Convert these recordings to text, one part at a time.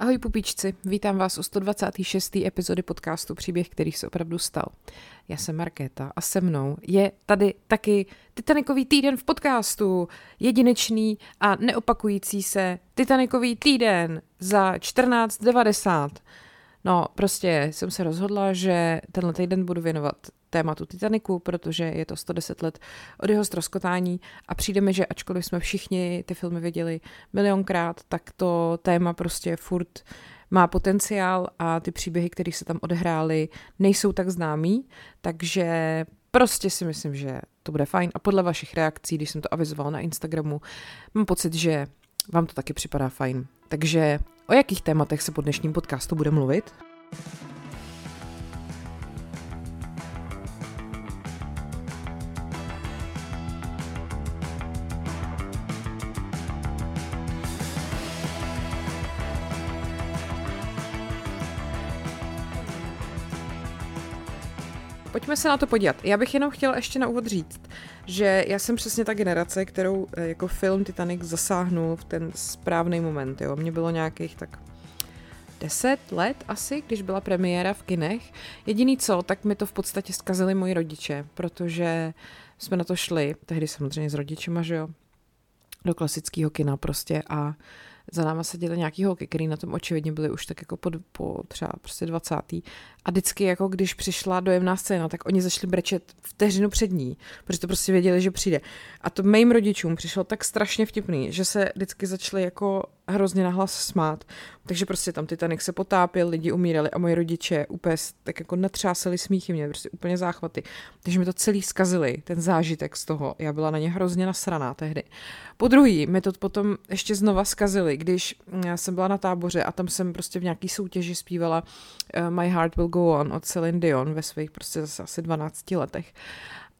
Ahoj pupíčci, vítám vás u 126. epizody podcastu Příběh, který se opravdu stal. Já jsem Markéta a se mnou je tady taky Titanikový týden v podcastu, jedinečný a neopakující se Titanikový týden za 14.90. No, prostě jsem se rozhodla, že tenhle týden budu věnovat tématu Titaniku, protože je to 110 let od jeho stroskotání a přijde mi, že ačkoliv jsme všichni ty filmy viděli milionkrát, tak to téma prostě furt má potenciál a ty příběhy, které se tam odehrály, nejsou tak známý, takže prostě si myslím, že to bude fajn a podle vašich reakcí, když jsem to avizovala na Instagramu, mám pocit, že vám to taky připadá fajn. Takže o jakých tématech se po dnešním podcastu bude mluvit? Pojďme se na to podívat. Já bych jenom chtěla ještě na úvod říct, že já jsem přesně ta generace, kterou eh, jako film Titanic zasáhnul v ten správný moment. Jo. Mně bylo nějakých tak deset let asi, když byla premiéra v kinech. Jediný co, tak mi to v podstatě zkazili moji rodiče, protože jsme na to šli, tehdy samozřejmě s rodičima, že jo, do klasického kina prostě a za náma seděli nějaký holky, který na tom očividně byli už tak jako po, po třeba prostě 20. A vždycky jako když přišla dojemná scéna, tak oni začali brečet vteřinu před ní, protože to prostě věděli, že přijde. A to mým rodičům přišlo tak strašně vtipný, že se vždycky začali jako hrozně nahlas smát. Takže prostě tam Titanic se potápěl, lidi umírali a moji rodiče úplně tak jako natřásili smíchy mě, prostě úplně záchvaty. Takže mi to celý zkazili, ten zážitek z toho. Já byla na ně hrozně nasraná tehdy. Po druhý, mi to potom ještě znova zkazili, když já jsem byla na táboře a tam jsem prostě v nějaký soutěži zpívala uh, My Heart Will Go On od Celine Dion ve svých prostě zase asi 12 letech.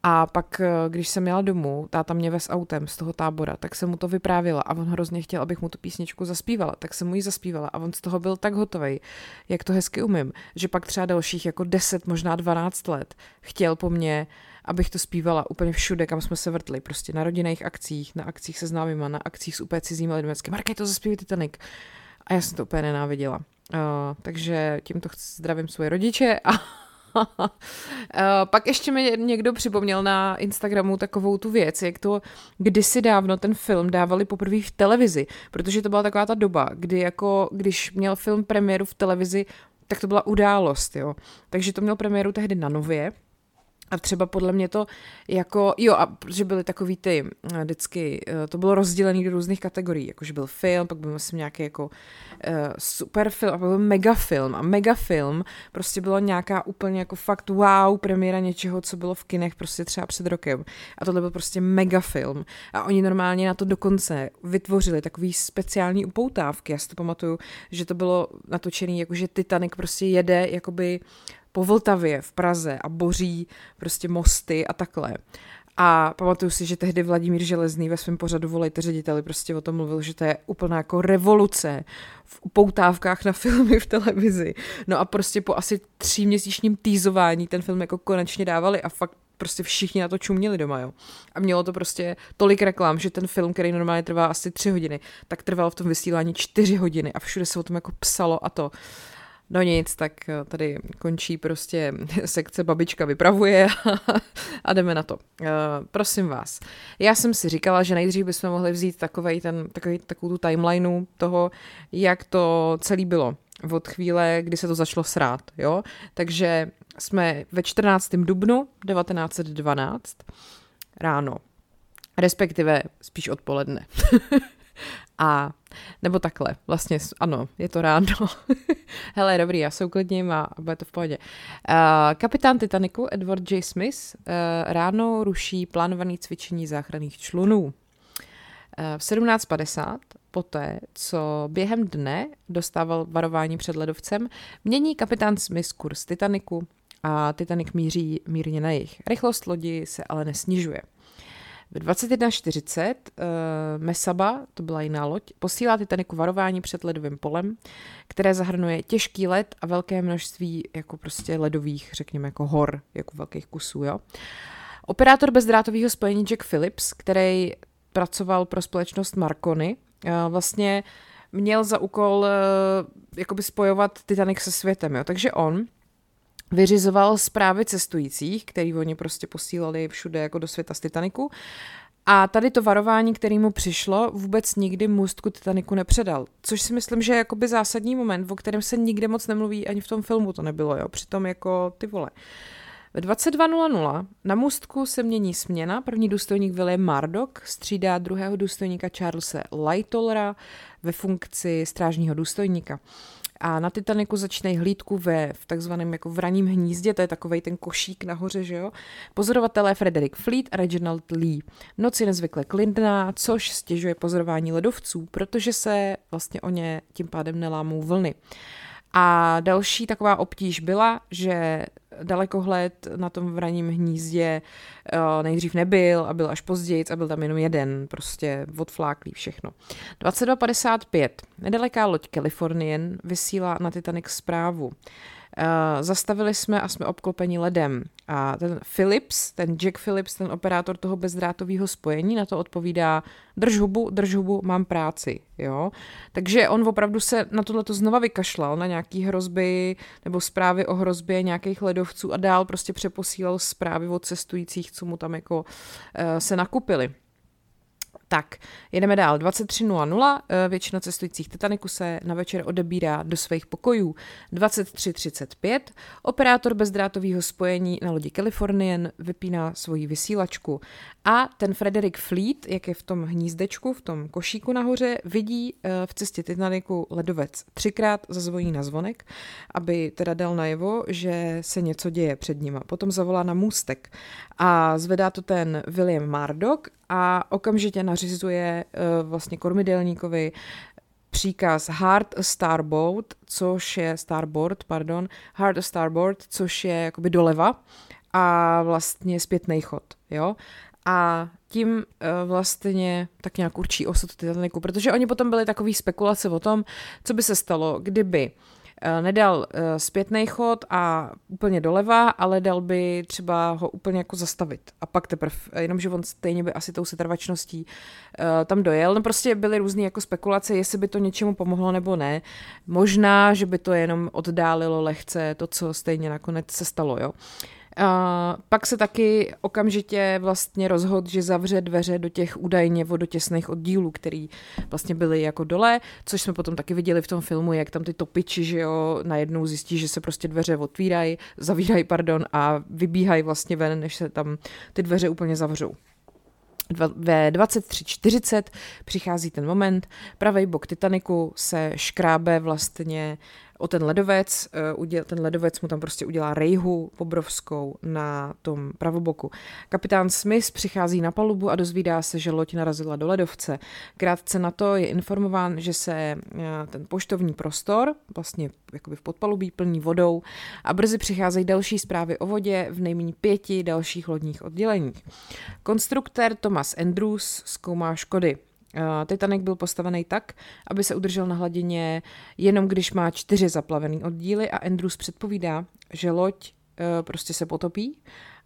A pak, eh, když jsem jela domů, táta mě ves autem z toho tábora, tak jsem mu to vyprávěla a on hrozně chtěl, abych mu tu písničku zaspívala, tak jsem mu ji zaspívala a on z toho byl tak hotový, jak to hezky umím, že pak třeba dalších jako 10, možná 12 let chtěl po mně, abych to zpívala úplně všude, kam jsme se vrtli, prostě na rodinných akcích, na akcích se známýma, na akcích s úplně cizími lidmi, Markej, to zaspívej Titanic. A já jsem to úplně nenáviděla. Uh, takže tímto zdravím svoje rodiče a pak ještě mi někdo připomněl na Instagramu takovou tu věc, jak to kdysi dávno ten film dávali poprvé v televizi, protože to byla taková ta doba, kdy jako, když měl film premiéru v televizi, tak to byla událost, jo. Takže to měl premiéru tehdy na Nově, a třeba podle mě to jako, jo, a protože byly takový ty, eh, vždycky, eh, to bylo rozdělené do různých kategorií, jakože byl film, pak byl myslím nějaký jako uh, super film, a pak byl megafilm. A megafilm prostě bylo nějaká úplně jako fakt wow premiéra něčeho, co bylo v kinech prostě třeba před rokem. A tohle byl prostě megafilm. A oni normálně na to dokonce vytvořili takový speciální upoutávky. Já si to pamatuju, že to bylo natočený, jakože Titanic prostě jede jakoby po Vltavě v Praze a boří prostě mosty a takhle. A pamatuju si, že tehdy Vladimír Železný ve svém pořadu Volejte řediteli prostě o tom mluvil, že to je úplná jako revoluce v upoutávkách na filmy v televizi. No a prostě po asi tříměsíčním týzování ten film jako konečně dávali a fakt prostě všichni na to čuměli doma, jo. A mělo to prostě tolik reklam, že ten film, který normálně trvá asi tři hodiny, tak trval v tom vysílání čtyři hodiny a všude se o tom jako psalo a to. No nic, tak eh, tady končí prostě sekce babička vypravuje a jdeme na to. Uh, prosím vás, já jsem si říkala, že nejdřív bychom mohli vzít takovej ten, takový, takovou tu timelineu toho, jak to celý bylo od chvíle, kdy se to začalo srát, jo? Takže jsme ve 14. dubnu 1912 ráno, respektive spíš odpoledne. A nebo takhle, vlastně ano, je to ráno. Hele, dobrý, já se uklidním a bude to v pohodě. Uh, kapitán Titaniku Edward J. Smith uh, ráno ruší plánované cvičení záchranných člunů. Uh, v 17.50 poté, co během dne dostával varování před ledovcem, mění kapitán Smith kurz Titaniku a Titanic míří mírně na jich. Rychlost lodi se ale nesnižuje. V 21.40 uh, Mesaba, to byla jiná loď, posílá Titaniku varování před ledovým polem, které zahrnuje těžký led a velké množství jako prostě ledových, řekněme jako hor, jako velkých kusů, jo. Operátor bezdrátového spojení Jack Phillips, který pracoval pro společnost Marconi, uh, vlastně měl za úkol, jakoby spojovat Titanic se světem, jo. Takže on vyřizoval zprávy cestujících, který oni prostě posílali všude jako do světa z Titaniku. A tady to varování, který mu přišlo, vůbec nikdy můstku Titaniku nepředal. Což si myslím, že je jakoby zásadní moment, o kterém se nikde moc nemluví, ani v tom filmu to nebylo, jo. Přitom jako ty vole. Ve 22.00 na můstku se mění směna. První důstojník William Murdoch střídá druhého důstojníka Charlesa Lightolera ve funkci strážního důstojníka. A na Titaniku začínají hlídku ve v takzvaném jako vraním hnízdě, to je takový ten košík nahoře, že jo. Pozorovatelé Frederick Fleet a Reginald Lee. Noc je nezvykle klidná, což stěžuje pozorování ledovců, protože se vlastně o ně tím pádem nelámou vlny. A další taková obtíž byla, že dalekohled na tom vraním hnízdě uh, nejdřív nebyl a byl až později a byl tam jenom jeden, prostě odfláklý všechno. 22.55. Nedaleká loď Californian vysílá na Titanic zprávu. Uh, zastavili jsme a jsme obklopeni ledem. A ten Philips, ten Jack Philips, ten operátor toho bezdrátového spojení, na to odpovídá drž hubu, drž hubu, mám práci. Jo? Takže on opravdu se na tohle to znova vykašlal, na nějaký hrozby nebo zprávy o hrozbě nějakých ledovců a dál prostě přeposílal zprávy od cestujících, co mu tam jako uh, se nakupili. Tak, jedeme dál. 23.00, eh, většina cestujících Titaniku se na večer odebírá do svých pokojů. 23.35, operátor bezdrátového spojení na lodi Californian vypíná svoji vysílačku. A ten Frederick Fleet, jak je v tom hnízdečku, v tom košíku nahoře, vidí eh, v cestě Titaniku ledovec. Třikrát zazvoní na zvonek, aby teda dal najevo, že se něco děje před nima. Potom zavolá na můstek a zvedá to ten William Murdoch a okamžitě nařizuje uh, vlastně kormidelníkovi příkaz hard starboard, což je starboard, pardon, hard starboard, což je jakoby doleva a vlastně zpětný chod, jo. A tím uh, vlastně tak nějak určí osud Titaniku, protože oni potom byli takový spekulace o tom, co by se stalo, kdyby uh, nedal eh, zpětný chod a úplně doleva, ale dal by třeba ho úplně jako zastavit. A pak teprve, eh, jenomže on stejně by asi tou setrvačností tam dojel. No prostě byly různé jako spekulace, jestli by to něčemu pomohlo nebo ne. Možná, že by to jenom oddálilo lehce to, co stejně nakonec se stalo, jo. A pak se taky okamžitě vlastně rozhodl, že zavře dveře do těch údajně vodotěsných oddílů, který vlastně byly jako dole, což jsme potom taky viděli v tom filmu, jak tam ty topiči, že jo, najednou zjistí, že se prostě dveře otvírají, zavírají, pardon, a vybíhají vlastně ven, než se tam ty dveře úplně zavřou. Ve 23.40 přichází ten moment, pravý bok Titaniku se škrábe vlastně o ten ledovec, eh, ten ledovec mu tam prostě udělá rejhu obrovskou na tom pravoboku. Kapitán Smith přichází na palubu a dozvídá se, že loď narazila do ledovce. Krátce na to je informován, že se eh, ten poštovní prostor, vlastně jakoby v podpalubí, plní vodou a brzy přicházejí další zprávy o vodě v nejméně pěti dalších lodních odděleních. Konstruktér Thomas Andrews zkoumá škody. Eh, Titanic byl postavený tak, aby se udržel na hladině jenom když má čtyři zaplavený oddíly a Andrews předpovídá, že loď eh, prostě se potopí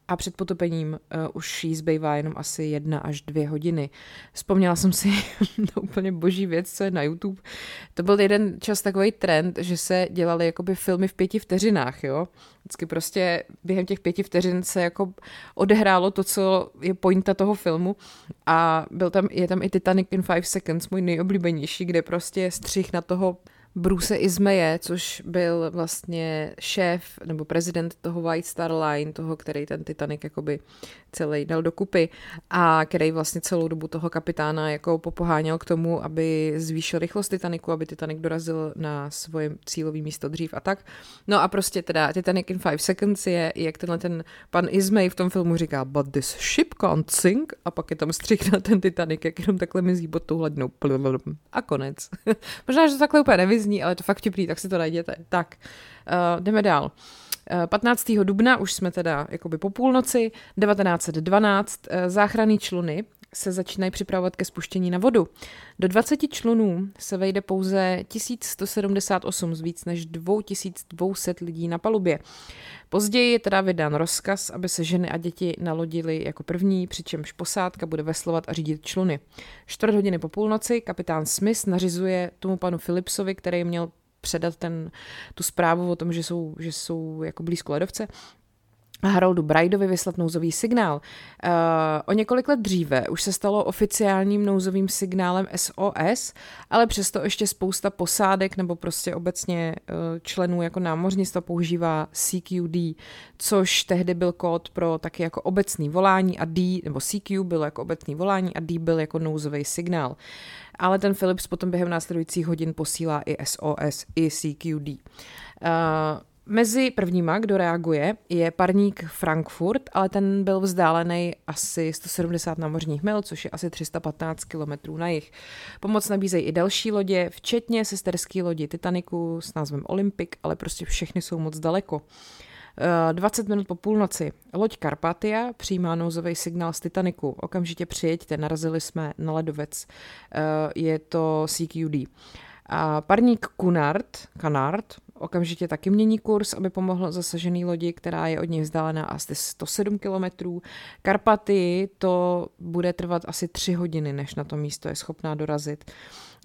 a před potopením uh, už jí zbývá jenom asi jedna až dvě hodiny. Vzpomněla jsem si na úplně boží věc, co je na YouTube. To byl jeden čas takový trend, že se dělaly jakoby filmy v pěti vteřinách, jo. Vždycky prostě během těch pěti vteřin se jako odehrálo to, co je pointa toho filmu a byl tam, je tam i Titanic in five seconds, můj nejoblíbenější, kde prostě střih na toho Bruce Ismeje, což byl vlastně šéf nebo prezident toho White Star Line, toho, který ten Titanic jakoby celý dal dokupy a který vlastně celou dobu toho kapitána jako popoháněl k tomu, aby zvýšil rychlost Titaniku, aby Titanic dorazil na svoje cílové místo dřív a tak. No a prostě teda Titanic in five seconds je, jak tenhle ten pan Ismay v tom filmu říká, but this ship can't sink a pak je tam střih na ten Titanic, jak jenom takhle mizí pod tou hladinou a konec. Možná, že to takhle úplně nevyzní, ale to fakt vtipný, tak si to najděte. Tak, uh, jdeme dál. 15. dubna, už jsme teda jakoby po půlnoci, 1912, eh, záchranný čluny se začínají připravovat ke spuštění na vodu. Do 20 člunů se vejde pouze 1178 z víc než 2200 lidí na palubě. Později je teda vydán rozkaz, aby se ženy a děti nalodily jako první, přičemž posádka bude veslovat a řídit čluny. Čtvrt hodiny po půlnoci kapitán Smith nařizuje tomu panu Philipsovi, který měl předat ten, tu zprávu o tom, že jsou, že jsou jako blízko ledovce, Haroldu Braidovi vyslat nouzový signál. Uh, o několik let dříve už se stalo oficiálním nouzovým signálem SOS, ale přesto ještě spousta posádek nebo prostě obecně uh, členů jako námořnictva používá CQD, což tehdy byl kód pro taky jako obecný volání a D, nebo CQ bylo jako obecný volání a D byl jako nouzový signál. Ale ten Philips potom během následujících hodin posílá i SOS, i CQD. Uh, Mezi prvníma, kdo reaguje, je parník Frankfurt, ale ten byl vzdálený asi 170 námořních mil, což je asi 315 km na jih. Pomoc nabízejí i další lodě, včetně sesterské lodi Titaniku s názvem Olympic, ale prostě všechny jsou moc daleko. 20 eh, minut po půlnoci. Loď Karpatia přijímá nouzový signál z Titaniku. Okamžitě přijeďte, narazili jsme na ledovec. Eh, je to CQD. A parník Cunard, Canard okamžitě taky mění kurz, aby pomohl zasažený lodi, která je od něj vzdálená asi 107 kilometrů. Karpaty to bude trvat asi 3 hodiny, než na to místo je schopná dorazit.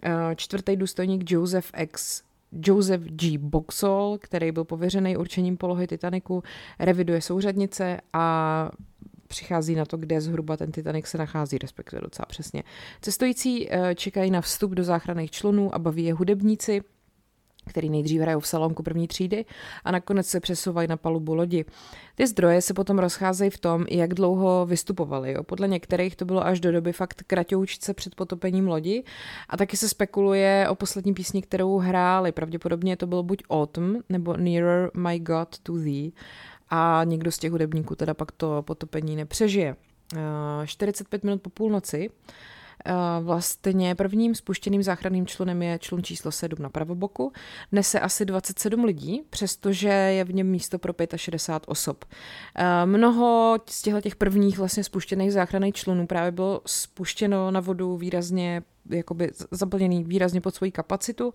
Eh, čtvrtý důstojník Joseph X Joseph G. Boxall, který byl pověřený určením polohy Titaniku, reviduje souřadnice a přichází na to, kde zhruba ten Titanic se nachází, respektive docela přesně. Cestující eh, čekají na vstup do záchranných člunů a baví je hudebníci, který nejdřív hrajou v salonku první třídy a nakonec se přesouvají na palubu lodi. Ty zdroje se potom rozcházejí v tom, jak dlouho vystupovali. Jo. Podle některých to bylo až do doby fakt kratoučce před potopením lodi a taky se spekuluje o poslední písni, kterou hráli. Pravděpodobně to bylo buď Autumn nebo Nearer My God to Thee a někdo z těch hudebníků teda pak to potopení nepřežije. 45 minut po půlnoci Vlastně prvním spuštěným záchranným člunem je člun číslo 7 na pravoboku. Nese asi 27 lidí, přestože je v něm místo pro 65 osob. Mnoho z těchto těch prvních vlastně spuštěných záchranných člunů právě bylo spuštěno na vodu výrazně jakoby zaplněný výrazně pod svoji kapacitu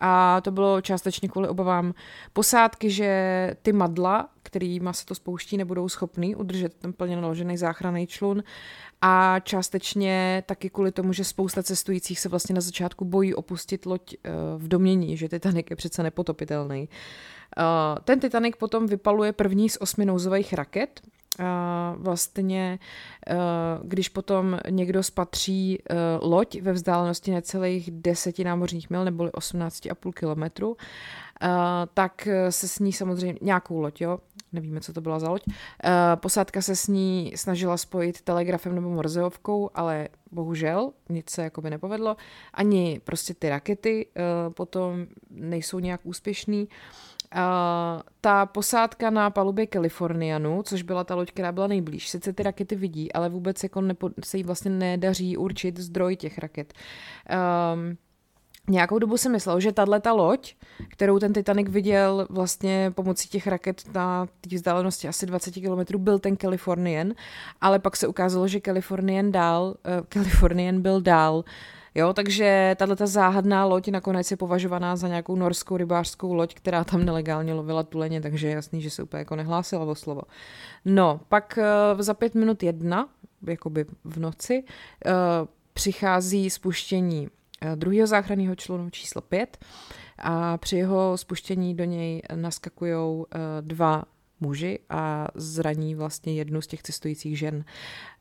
a to bylo částečně kvůli obavám posádky, že ty madla, kterýma se to spouští, nebudou schopný udržet ten plně naložený záchranný člun a částečně taky kvůli tomu, že spousta cestujících se vlastně na začátku bojí opustit loď eh, v domění, že Titanic je přece nepotopitelný. Eh, ten Titanic potom vypaluje první z osmi nouzových raket, vlastně, eh, když potom někdo spatří loď ve vzdálenosti necelých deseti námořních mil neboli 18,5 kilometru, tak se s ní samozřejmě nějakou loď, jo, nevíme, co to byla za loď. Eh, posádka se s ní snažila spojit telegrafem nebo morzeovkou, ale bohužel nic se jakoby nepovedlo. Ani prostě ty rakety eh, potom nejsou nějak úspěšný. Uh, ta posádka na palubě Kalifornianu, což byla ta loď, která byla nejblíž, sice ty rakety vidí, ale vůbec jako nepo, se jí vlastně nedaří určit zdroj těch raket. Um, Nějakou dobu si myslel, že tahle ta loď, kterou ten Titanic viděl vlastně pomocí těch raket na té vzdálenosti asi 20 km, byl ten Californian, ale pak se ukázalo, že Californian dál, uh, Californian byl dál Jo, takže tahle ta záhadná loď nakonec je považovaná za nějakou norskou rybářskou loď, která tam nelegálně lovila tuleně, takže je jasný, že se úplně jako nehlásila o slovo. No, pak uh, za pět minut jedna, jakoby v noci, uh, přichází spuštění Eh, druhého záchranného člunu číslo 5 a při jeho spuštění do něj naskakují eh, dva muži a zraní vlastně jednu z těch cestujících žen.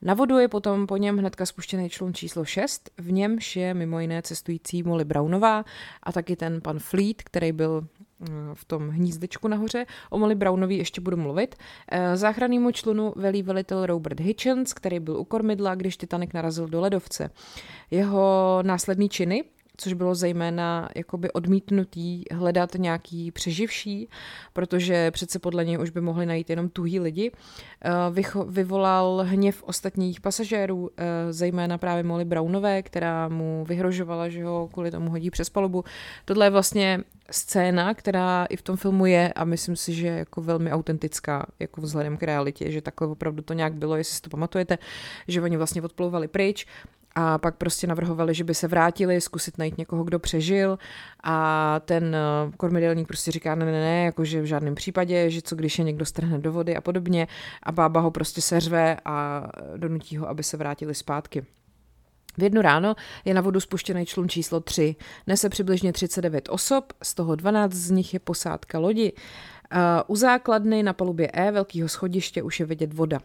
Na vodu je potom po něm hnedka spuštěný člun číslo 6, v němž je mimo jiné cestující Molly Brownová a taky ten pan Fleet, který byl v tom hnízdečku nahoře. O Molly Brownový ještě budu mluvit. Eh, záchrannýmu člunu velí velitel Robert Hitchens, který byl u kormidla, když Titanic narazil do ledovce. Jeho následní činy což bylo zejména jakoby odmítnutý hledat nějaký přeživší, protože přece podle něj už by mohli najít jenom tuhý lidi. Eh, vyvolal hněv ostatních pasažérů, eh, zejména právě Molly Brownové, která mu vyhrožovala, že ho kvůli tomu hodí přes palubu. Tohle je vlastně scéna, která i v tom filmu je a myslím si, že je jako velmi autentická, jako vzhledem k realitě, že takhle opravdu to nějak bylo, jestli si to pamatujete, že oni vlastně odplouvali pryč a pak prostě navrhovali, že by se vrátili, zkusit najít někoho, kdo přežil a ten eh, kormidelník prostě říká ne, ne, ne, jakože v žádném případě, že co když je někdo strhne do vody a podobně a bába ho prostě seřve a donutí ho, aby se vrátili zpátky. V jednu ráno je na vodu spuštěný člun číslo 3. Nese přibližně 39 osob, z toho 12 z nich je posádka lodi. U základny na palubě E velkého schodiště už je vidět voda.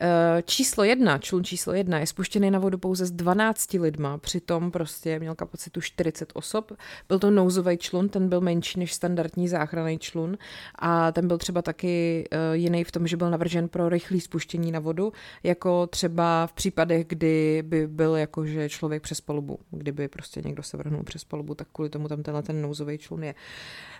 Eh, číslo jedna, člun číslo jedna, je spuštěný na vodu pouze s 12 lidma, přitom prostě měl kapacitu 40 osob. Byl to nouzový člun, ten byl menší než standardní záchranný člun a ten byl třeba taky uh, jiný v tom, že byl navržen pro rychlé spuštění na vodu, jako třeba v případech, kdy by byl jakože člověk přes palubu, kdyby prostě někdo se vrhnul přes palubu, tak kvůli tomu tam tenhle ten nouzový člun je.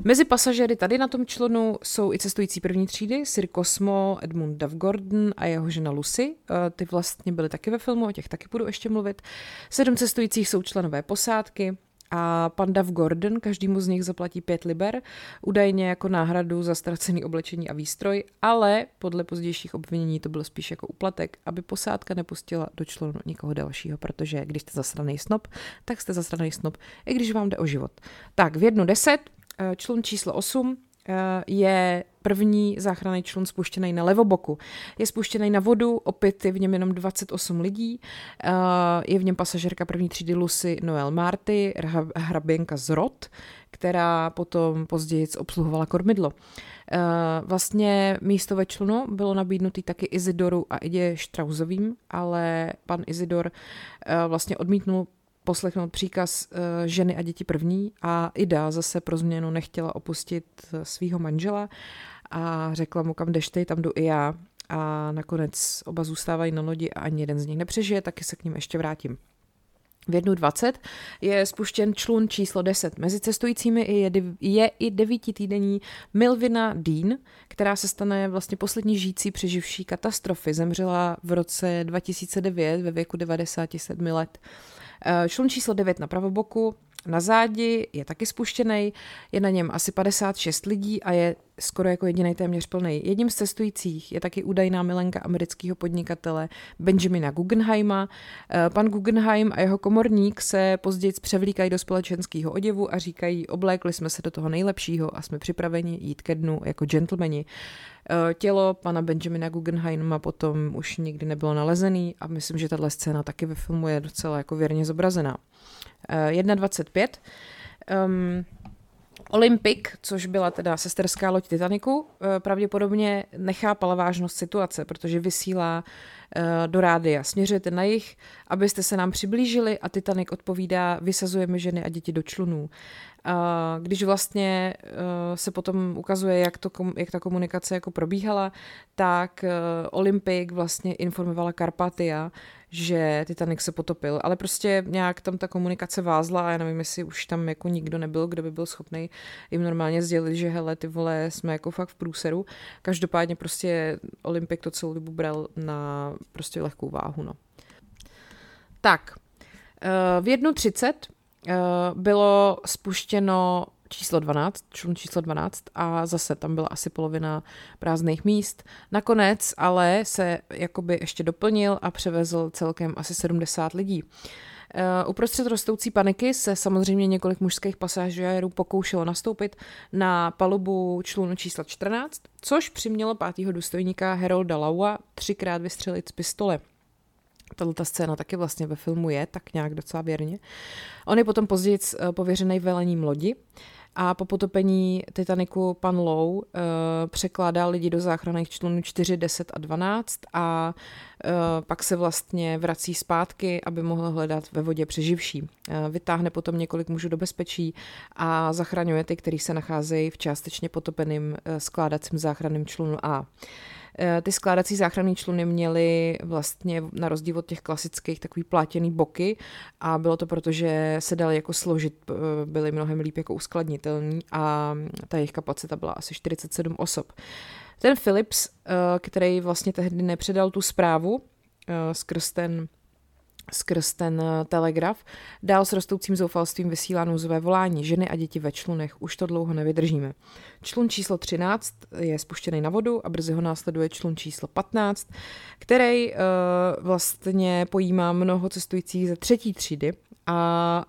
Mezi pasažéry tady na tom člunu jsou i cestující první třídy, Sir Cosmo, Edmund Duff Gordon a jeho žena žena Lucy, eh, ty vlastně byly taky ve filmu, o těch taky budu ještě mluvit. Sedm cestujících jsou členové posádky, a pan Dav Gordon každému z nich zaplatí pět liber, údajně jako náhradu za ztracený oblečení a výstroj, ale podle pozdějších obvinění to bylo spíš jako uplatek, aby posádka nepustila do člunu nikoho dalšího, protože když jste zasraný snob, tak jste zasraný snob, i když vám jde o život. Tak v jednu deset, eh, člun číslo 8 Eh, je první záchranný člun spuštěný na levoboku. Je spuštěný na vodu, opět je v něm jenom 28 lidí. Eh, je v něm pasažerka první třídy Lucy Noel Marty, hraběnka z Rod, která potom později obsluhovala kormidlo. Eh, vlastně místo ve člunu bylo nabídnutý taky Izidoru a Idě Štrauzovým, ale pan Izidor vlastně odmítnul poslechnout příkaz eh, ženy a děti první a Ida zase pro změnu nechtěla opustit eh, svého manžela a řekla mu, kam jdeš ty, tam jdu i já. A nakonec oba zůstávají na lodi a ani jeden z nich nepřežije, taky se k ním ještě vrátím. V jednu 20 je spuštěn člun číslo 10. Mezi cestujícími je, i devítitýdenní Milvina Dean, která se stane vlastně poslední žijící přeživší katastrofy. Zemřela v roce 2009 ve věku 97 let. Eh, člun číslo 9 na pravoboku, na zádi je taky spuštěný, je na něm asi 56 lidí a je skoro jako jediný téměř plný. Jedním z cestujících je taky údajná milenka amerického podnikatele Benjamina Guggenheima. Eh, pan Guggenheim a jeho komorník se později převlíkají do společenského oděvu a říkají, oblékli jsme se do toho nejlepšího a jsme připraveni jít ke dnu jako gentlemani. Eh, tělo pana Benjamina Guggenheima potom už nikdy nebylo nalezený a myslím, že tahle scéna taky ve filmu je docela jako věrně zobrazená. 1.25. Um, Olympic, což byla teda sesterská loď Titaniku, eh, pravděpodobně nechápala vážnost situace, protože vysílá do rádia. Směřujete na jich, abyste se nám přiblížili a Titanic odpovídá, vysazujeme ženy a děti do člunů. Když vlastně eh, se potom ukazuje, jak, to, jak ta komunikace jako probíhala, tak Olympic vlastně informovala Karpatia, že Titanic se potopil, ale prostě nějak tam ta komunikace vázla a já nevím, jestli už tam jako nikdo nebyl, kdo by byl schopný jim normálně sdělit, že hele, ty vole, jsme jako fakt v průseru. Každopádně prostě Olympik to celou dobu bral na prostě lehkou váhu, no. Tak, eh, v jednu třicet eh, bylo spuštěno číslo 12, člun číslo 12 a zase tam byla asi polovina prázdných míst. Nakonec ale se jakoby ještě doplnil a převezl celkem asi 70 lidí. Uh, uprostřed rostoucí paniky se samozřejmě několik mužských pasažérů pokoušelo nastoupit na palubu člunu číslo 14, což přimělo pátého důstojníka Herolda Laua třikrát vystřelit z pistole. Tato scéna taky vlastně ve filmu je, tak nějak docela věrně. On je potom později eh, pověřený velením lodi a po potopení Titaniku pan Low uh, překládá lidi do záchranných člunů 4, 10 a 12 a uh, pak se vlastně vrací zpátky, aby mohl hledat ve vodě přeživší. Uh, vytáhne potom několik mužů do bezpečí a zachraňuje ty, kteří se nacházejí v částečně potopeném uh, skládacím záchranným člunu A. Uh, Eh, ty skládací záchranné čluny měly vlastně na rozdíl od těch klasických takový plátěný boky a bylo to proto, že se dali jako složit, eh, byly mnohem líp jako uskladnitelní a ta jejich kapacita byla asi 47 osob. Ten Philips, eh, který vlastně tehdy nepředal tu zprávu skrz ten skrz ten eh, telegraf. Dál s rostoucím zoufalstvím vysílá nouzové volání. Ženy a děti ve člunech. Už to dlouho nevydržíme. Člun číslo 13 je spuštěný na vodu a brzy ho následuje člun číslo 15, který uh, vlastně pojímá mnoho cestujících ze třetí třídy a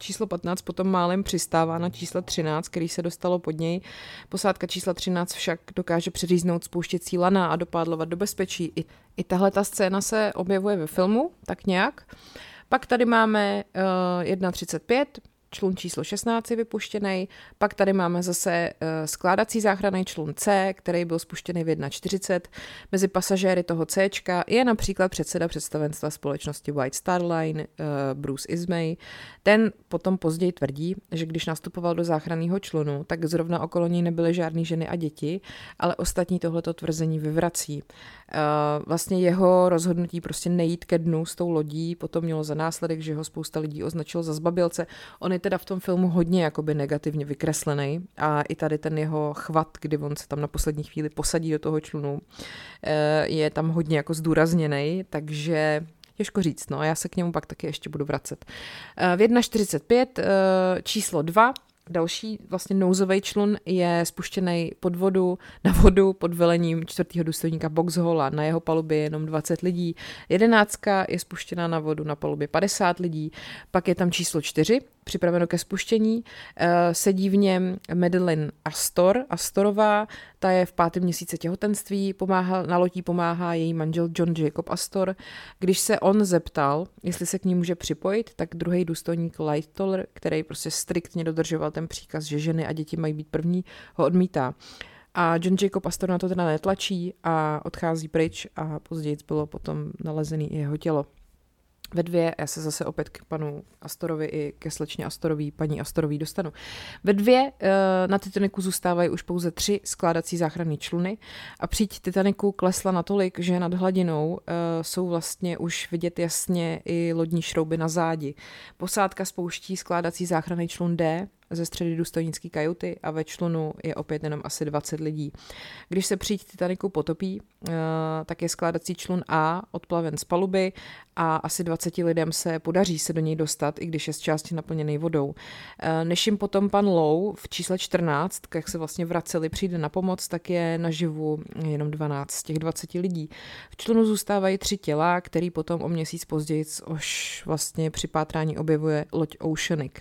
číslo 15 potom málem přistává na číslo 13, který se dostalo pod něj. Posádka čísla 13 však dokáže přeříznout spouštěcí lana a dopádlovat do bezpečí. I, i tahle ta scéna se objevuje ve filmu, tak nějak. Pak tady máme uh, 1.35, člun číslo 16 je vypuštěný, pak tady máme zase uh, skládací záchranný člun C, který byl spuštěný v 1.40. Mezi pasažéry toho C je například předseda představenstva společnosti White Star Line, uh, Bruce Ismay. Ten potom později tvrdí, že když nastupoval do záchranného člunu, tak zrovna okolo něj nebyly žádné ženy a děti, ale ostatní tohleto tvrzení vyvrací. Uh, vlastně jeho rozhodnutí prostě nejít ke dnu s tou lodí potom mělo za následek, že ho spousta lidí označilo za zbabilce. On je teda v tom filmu hodně jakoby negativně vykreslený a i tady ten jeho chvat, kdy on se tam na poslední chvíli posadí do toho člunu, uh, je tam hodně jako zdůrazněný, takže Těžko říct, no, já se k němu pak taky ještě budu vracet. Uh, v 1.45 uh, číslo 2 Další vlastně nouzový člun je spuštěný pod vodu, na vodu pod velením čtvrtého důstojníka Boxhola. Na jeho palubě je jenom 20 lidí. Jedenáctka je spuštěná na vodu na palubě 50 lidí. Pak je tam číslo 4, připraveno ke spuštění. Eh, sedí v něm Madeline Astor, Astorová, ta je v pátém měsíci těhotenství, pomáhá, na lotí pomáhá její manžel John Jacob Astor. Když se on zeptal, jestli se k ní může připojit, tak druhý důstojník Lightoller, který prostě striktně dodržoval ten příkaz, že ženy a děti mají být první, ho odmítá. A John Jacob Astor na to teda netlačí a odchází pryč a později bylo potom nalezený i jeho tělo. Ve dvě, já se zase opět k panu Astorovi i ke slečně Astorový, paní Astorový dostanu. Ve dvě eh, na Titaniku zůstávají už pouze tři skládací záchranné čluny a příď Titaniku klesla natolik, že nad hladinou eh, jsou vlastně už vidět jasně i lodní šrouby na zádi. Posádka spouští skládací záchranný člun D, ze středy důstojnické kajuty a ve člunu je opět jenom asi 20 lidí. Když se příď Titaniku potopí, eh, tak je skládací člun A odplaven z paluby a asi 20 lidem se podaří se do něj dostat, i když je z části naplněný vodou. Eh, než jim potom pan Low v čísle 14, jak se vlastně vraceli, přijde na pomoc, tak je naživu jenom 12 z těch 20 lidí. V člunu zůstávají tři těla, který potom o měsíc později už vlastně při pátrání objevuje loď Oceanic.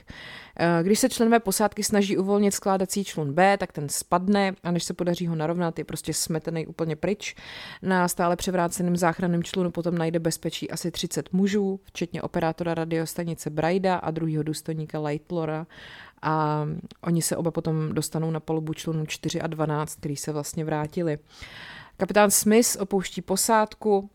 Eh, když se členové posádky snaží uvolnit skládací člun B, tak ten spadne a než se podaří ho narovnat, je prostě smetený úplně pryč. Na stále převráceném záchranném člunu potom najde bezpečí asi 30 mužů, včetně operátora radiostanice Braida a druhého důstojníka Lightlora a oni se oba potom dostanou na palubu člunu 4 a 12, který se vlastně vrátili. Kapitán Smith opouští posádku,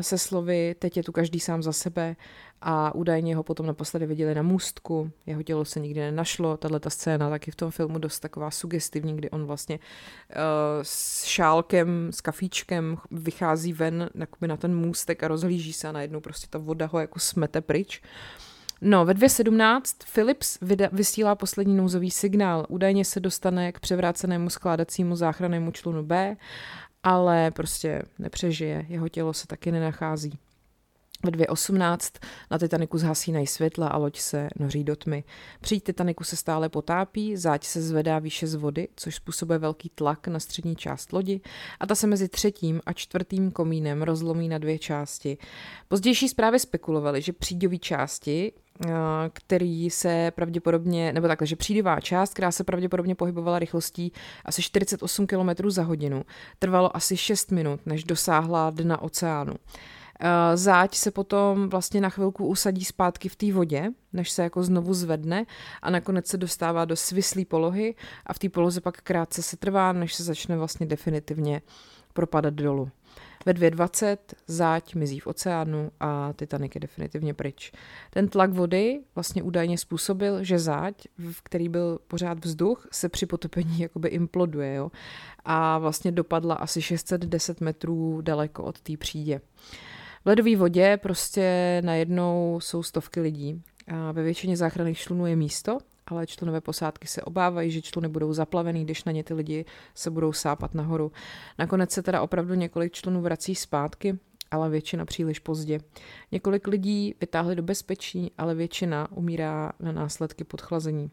se slovy teď je tu každý sám za sebe a údajně ho potom naposledy viděli na můstku, jeho tělo se nikdy nenašlo, tahle ta scéna taky v tom filmu dost taková sugestivní, kdy on vlastně uh, s šálkem, s kafíčkem vychází ven na ten můstek a rozhlíží se a najednou prostě ta voda ho jako smete pryč. No, ve 2.17 Philips vysílá poslední nouzový signál. Údajně se dostane k převrácenému skládacímu záchrannému člunu B ale prostě nepřežije, jeho tělo se taky nenachází. Ve 2.18 na Titaniku zhasínají světla a loď se noří do tmy. Při Titaniku se stále potápí, záď se zvedá výše z vody, což způsobuje velký tlak na střední část lodi a ta se mezi třetím a čtvrtým komínem rozlomí na dvě části. Pozdější zprávy spekulovaly, že příďové části Eh, který se pravděpodobně, nebo takhle, že přídivá část, která se pravděpodobně pohybovala rychlostí asi 48 km za hodinu, trvalo asi 6 minut, než dosáhla dna oceánu. Eh, záď se potom vlastně na chvilku usadí zpátky v té vodě, než se jako znovu zvedne a nakonec se dostává do svislé polohy a v té poloze pak krátce se trvá, než se začne vlastně definitivně propadat dolů. Ve 2.20 záď mizí v oceánu a Titanic je definitivně pryč. Ten tlak vody vlastně údajně způsobil, že záď, v který byl pořád vzduch, se při potopení jakoby imploduje jo? a vlastně dopadla asi 610 metrů daleko od té přídě. V ledové vodě prostě najednou jsou stovky lidí. A ve většině záchranných člunů je místo, ale členové posádky se obávají, že čluny budou zaplavený, když na ně ty lidi se budou sápat nahoru. Nakonec se teda opravdu několik člunů vrací zpátky, ale většina příliš pozdě. Několik lidí vytáhli do bezpečí, ale většina umírá na následky podchlazení.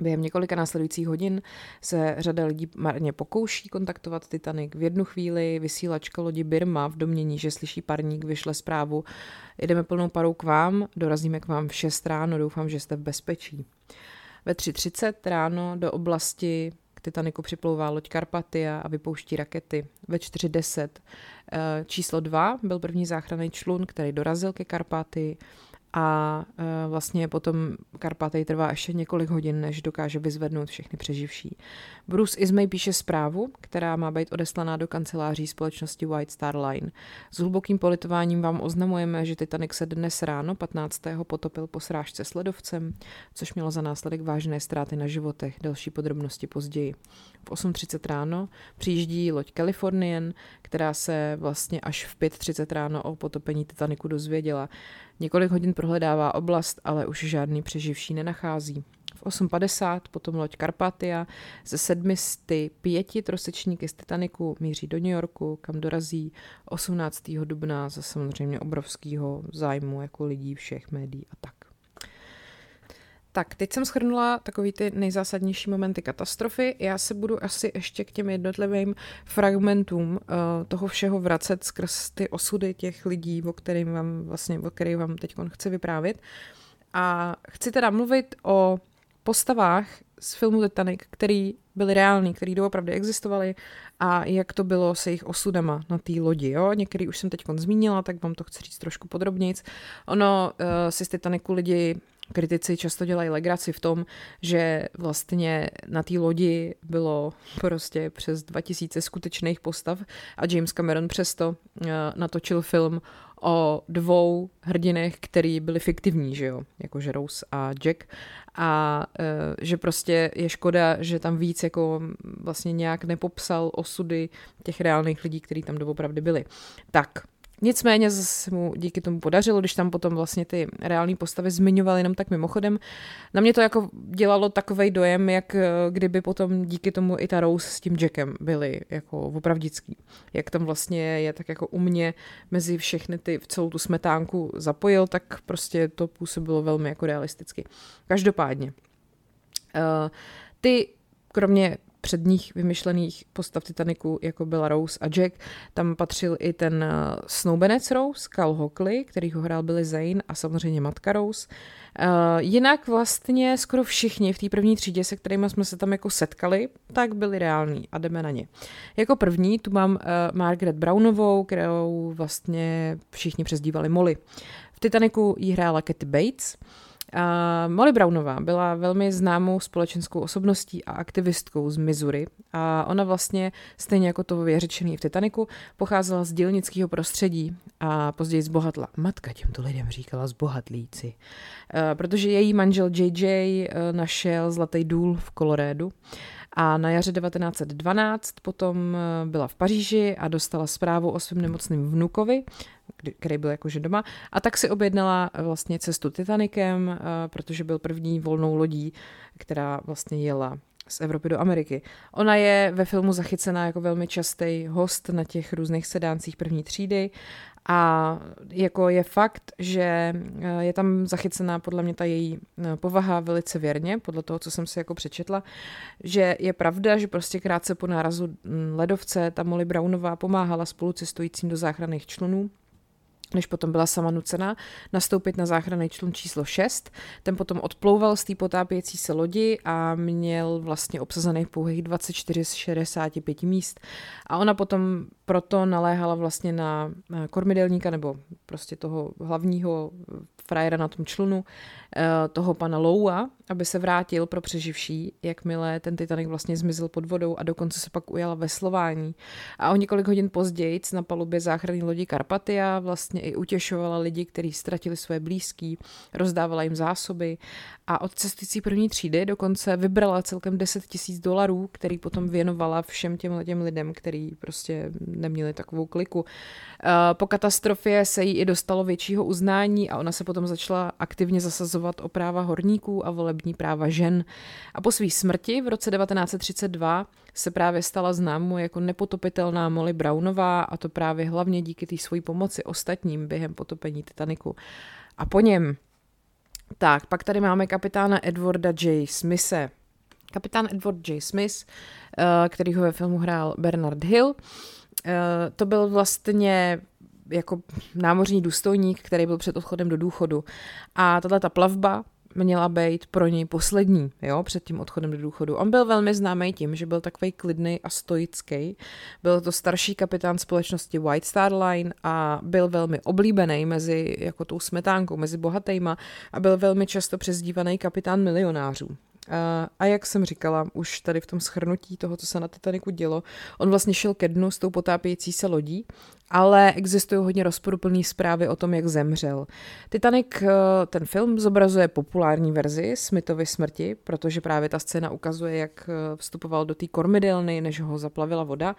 Během několika následujících hodin se řada lidí marně pokouší kontaktovat Titanic. V jednu chvíli vysílačka lodi Birma v domění, že slyší parník, vyšle zprávu. Jedeme plnou parou k vám, dorazíme k vám v 6 ráno, doufám, že jste v bezpečí. Ve 3.30 ráno do oblasti k Titaniku připlouvá loď Karpatia a vypouští rakety. Ve 4.10 eh, číslo 2 byl první záchranný člun, který dorazil ke Karpatii a e, vlastně potom Karpatej trvá ještě několik hodin, než dokáže vyzvednout všechny přeživší. Bruce Ismay píše zprávu, která má být odeslaná do kanceláří společnosti White Star Line. S hlubokým politováním vám oznamujeme, že Titanic se dnes ráno 15. potopil po srážce s ledovcem, což mělo za následek vážné ztráty na životech, další podrobnosti později. V 8.30 ráno přijíždí loď Californian, která se vlastně až v 5.30 ráno o potopení Titaniku dozvěděla. Několik hodin prohledává oblast, ale už žádný přeživší nenachází. V 8.50 potom loď Carpatia ze sedmi z pěti trosečníky z Titaniku míří do New Yorku, kam dorazí 18. dubna za samozřejmě obrovského zájmu jako lidí všech médií a tak. Tak, teď jsem schrnula takový ty nejzásadnější momenty katastrofy. Já se budu asi ještě k těm jednotlivým fragmentům uh, toho všeho vracet skrz ty osudy těch lidí, o kterým vám vlastně, o kterých vám teď chci vyprávět. A chci teda mluvit o postavách z filmu Titanic, který byly reální, který doopravdy existovaly a jak to bylo se jejich osudama na té lodi. Jo? Některý už jsem teď zmínila, tak vám to chci říct trošku podrobnějc. Ono uh, si z Titanicu lidi kritici často dělají legraci v tom, že vlastně na té lodi bylo prostě přes 2000 skutečných postav a James Cameron přesto uh, natočil film o dvou hrdinech, který byli fiktivní, že jo, jakože Rose a Jack a uh, že prostě je škoda, že tam víc jako vlastně nějak nepopsal osudy těch reálných lidí, kteří tam doopravdy byli. Tak, Nicméně se mu díky tomu podařilo, když tam potom vlastně ty reální postavy zmiňoval jenom tak mimochodem. Na mě to jako dělalo takový dojem, jak eh, kdyby potom díky tomu i ta Rose s tím Jackem byli jako opravdický. Jak tam vlastně je tak jako u mě mezi všechny ty, v celou tu smetánku zapojil, tak prostě to působilo velmi jako realisticky. Každopádně. Uh, ty kromě předních vymyšlených postav Titaniku, jako byla Rose a Jack. Tam patřil i ten eh, snoubenec Rose, Cal Hockley, který ho hrál Billy Zane a samozřejmě matka Rose. Uh, jinak vlastně skoro všichni v té první třídě, se kterými jsme se tam jako setkali, tak byli reální a jdeme na ně. Jako první tu mám uh, Margaret Brownovou, kterou vlastně všichni přezdívali Molly. V Titaniku jí hrála Kathy Bates, Uh, Molly Brownová byla velmi známou společenskou osobností a aktivistkou z Missouri a ona vlastně, stejně jako to je řečený v Titaniku, pocházela z dělnického prostředí a později zbohatla. Matka těmto lidem říkala zbohatlíci, uh, protože její manžel JJ uh, našel zlatý důl v Kolorédu a na jaře 1912 potom byla v Paříži a dostala zprávu o svém nemocném vnukovi, který byl jakože doma. A tak si objednala eh, vlastně cestu Titanikem, eh, protože byl první volnou lodí, která vlastně jela z Evropy do Ameriky. Ona je ve filmu zachycená jako velmi častý host na těch různých sedáncích první třídy a jako je fakt, že eh, je tam zachycená podle mě ta její povaha velice věrně, podle toho, co jsem si jako přečetla, že je pravda, že prostě krátce po nárazu ledovce ta Molly Brownová pomáhala spolucestujícím do záchranných člunů než potom byla sama nucena nastoupit na záchranný člun číslo 6. Ten potom odplouval z té potápějící se lodi a měl vlastně obsazených pouhých 24 z 65 míst. A ona potom proto naléhala vlastně na kormidelníka nebo prostě toho hlavního frajera na tom člunu, eh, toho pana Loua, aby se vrátil pro přeživší, jakmile ten Titanic vlastně zmizel pod vodou a dokonce se pak ujala veslování. A o několik hodin později na palubě záchranné lodi Karpatia vlastně i utěšovala lidi, kteří ztratili své blízký, rozdávala jim zásoby a od cestující první třídy dokonce vybrala celkem 10 tisíc dolarů, který potom věnovala všem těm těm lidem, kteří prostě neměli takovou kliku. Eh, po katastrofě se jí i dostalo většího uznání a ona se potom začala aktivně zasazovat o práva horníků a volební práva žen. A po své smrti v roce 1932 se právě stala známou jako nepotopitelná Molly Brownová a to právě hlavně díky té své pomoci ostatním během potopení Titaniku. A po něm tak, pak tady máme kapitána Edwarda J. Smise. Kapitán Edward J. Smith, eh, který ho ve filmu hrál Bernard Hill, to byl vlastně jako námořní důstojník, který byl před odchodem do důchodu. A tato ta plavba měla být pro něj poslední, jo, před tím odchodem do důchodu. On byl velmi známý tím, že byl takový klidný a stoický. Byl to starší kapitán společnosti White Star Line a byl velmi oblíbený mezi jako tou smetánkou, mezi bohatýma a byl velmi často přezdívaný kapitán milionářů. A jak jsem říkala, už tady v tom schrnutí toho, co se na Titaniku dělo, on vlastně šel ke dnu s tou potápějící se lodí, ale existují hodně rozporuplné zprávy o tom, jak zemřel. Titanic, eh, ten film, zobrazuje populární verzi Smithovy smrti, protože právě ta scéna ukazuje, jak eh, vstupoval do té kormidelny, než ho zaplavila voda,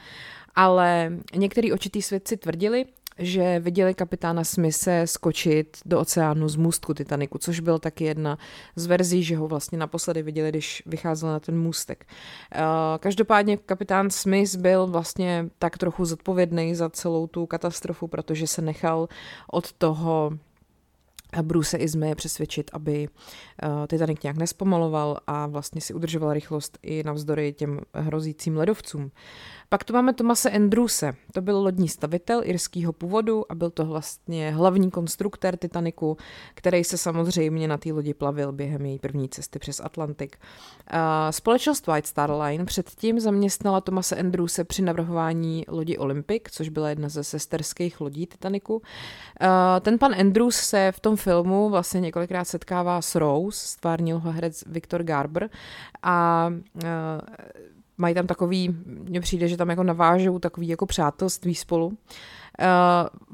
ale některý očitý svědci tvrdili, že viděli kapitána Smise skočit do oceánu z můstku Titaniku, což byl taky jedna z verzí, že ho vlastně naposledy viděli, když vycházel na ten můstek. Eh, každopádně kapitán Smith byl vlastně tak trochu zodpovědný za celou tu katastrofu, protože se nechal od toho Bruce Izme přesvědčit, aby uh, Titanic nějak nespomaloval a vlastně si udržoval rychlost i navzdory těm hrozícím ledovcům. Pak tu máme Tomase Andrewse. To byl lodní stavitel irského původu a byl to vlastně hlavní konstruktor Titaniku, který se samozřejmě na té lodi plavil během její první cesty přes Atlantik. Společnost White Star Line předtím zaměstnala Tomase Andrewse při navrhování lodi Olympic, což byla jedna ze sesterských lodí Titaniku. Ten pan Andrews se v tom filmu vlastně několikrát setkává s Rose, stvárnil ho herec Viktor Garber a mají tam takový, mně přijde, že tam jako navážou takový jako přátelství spolu.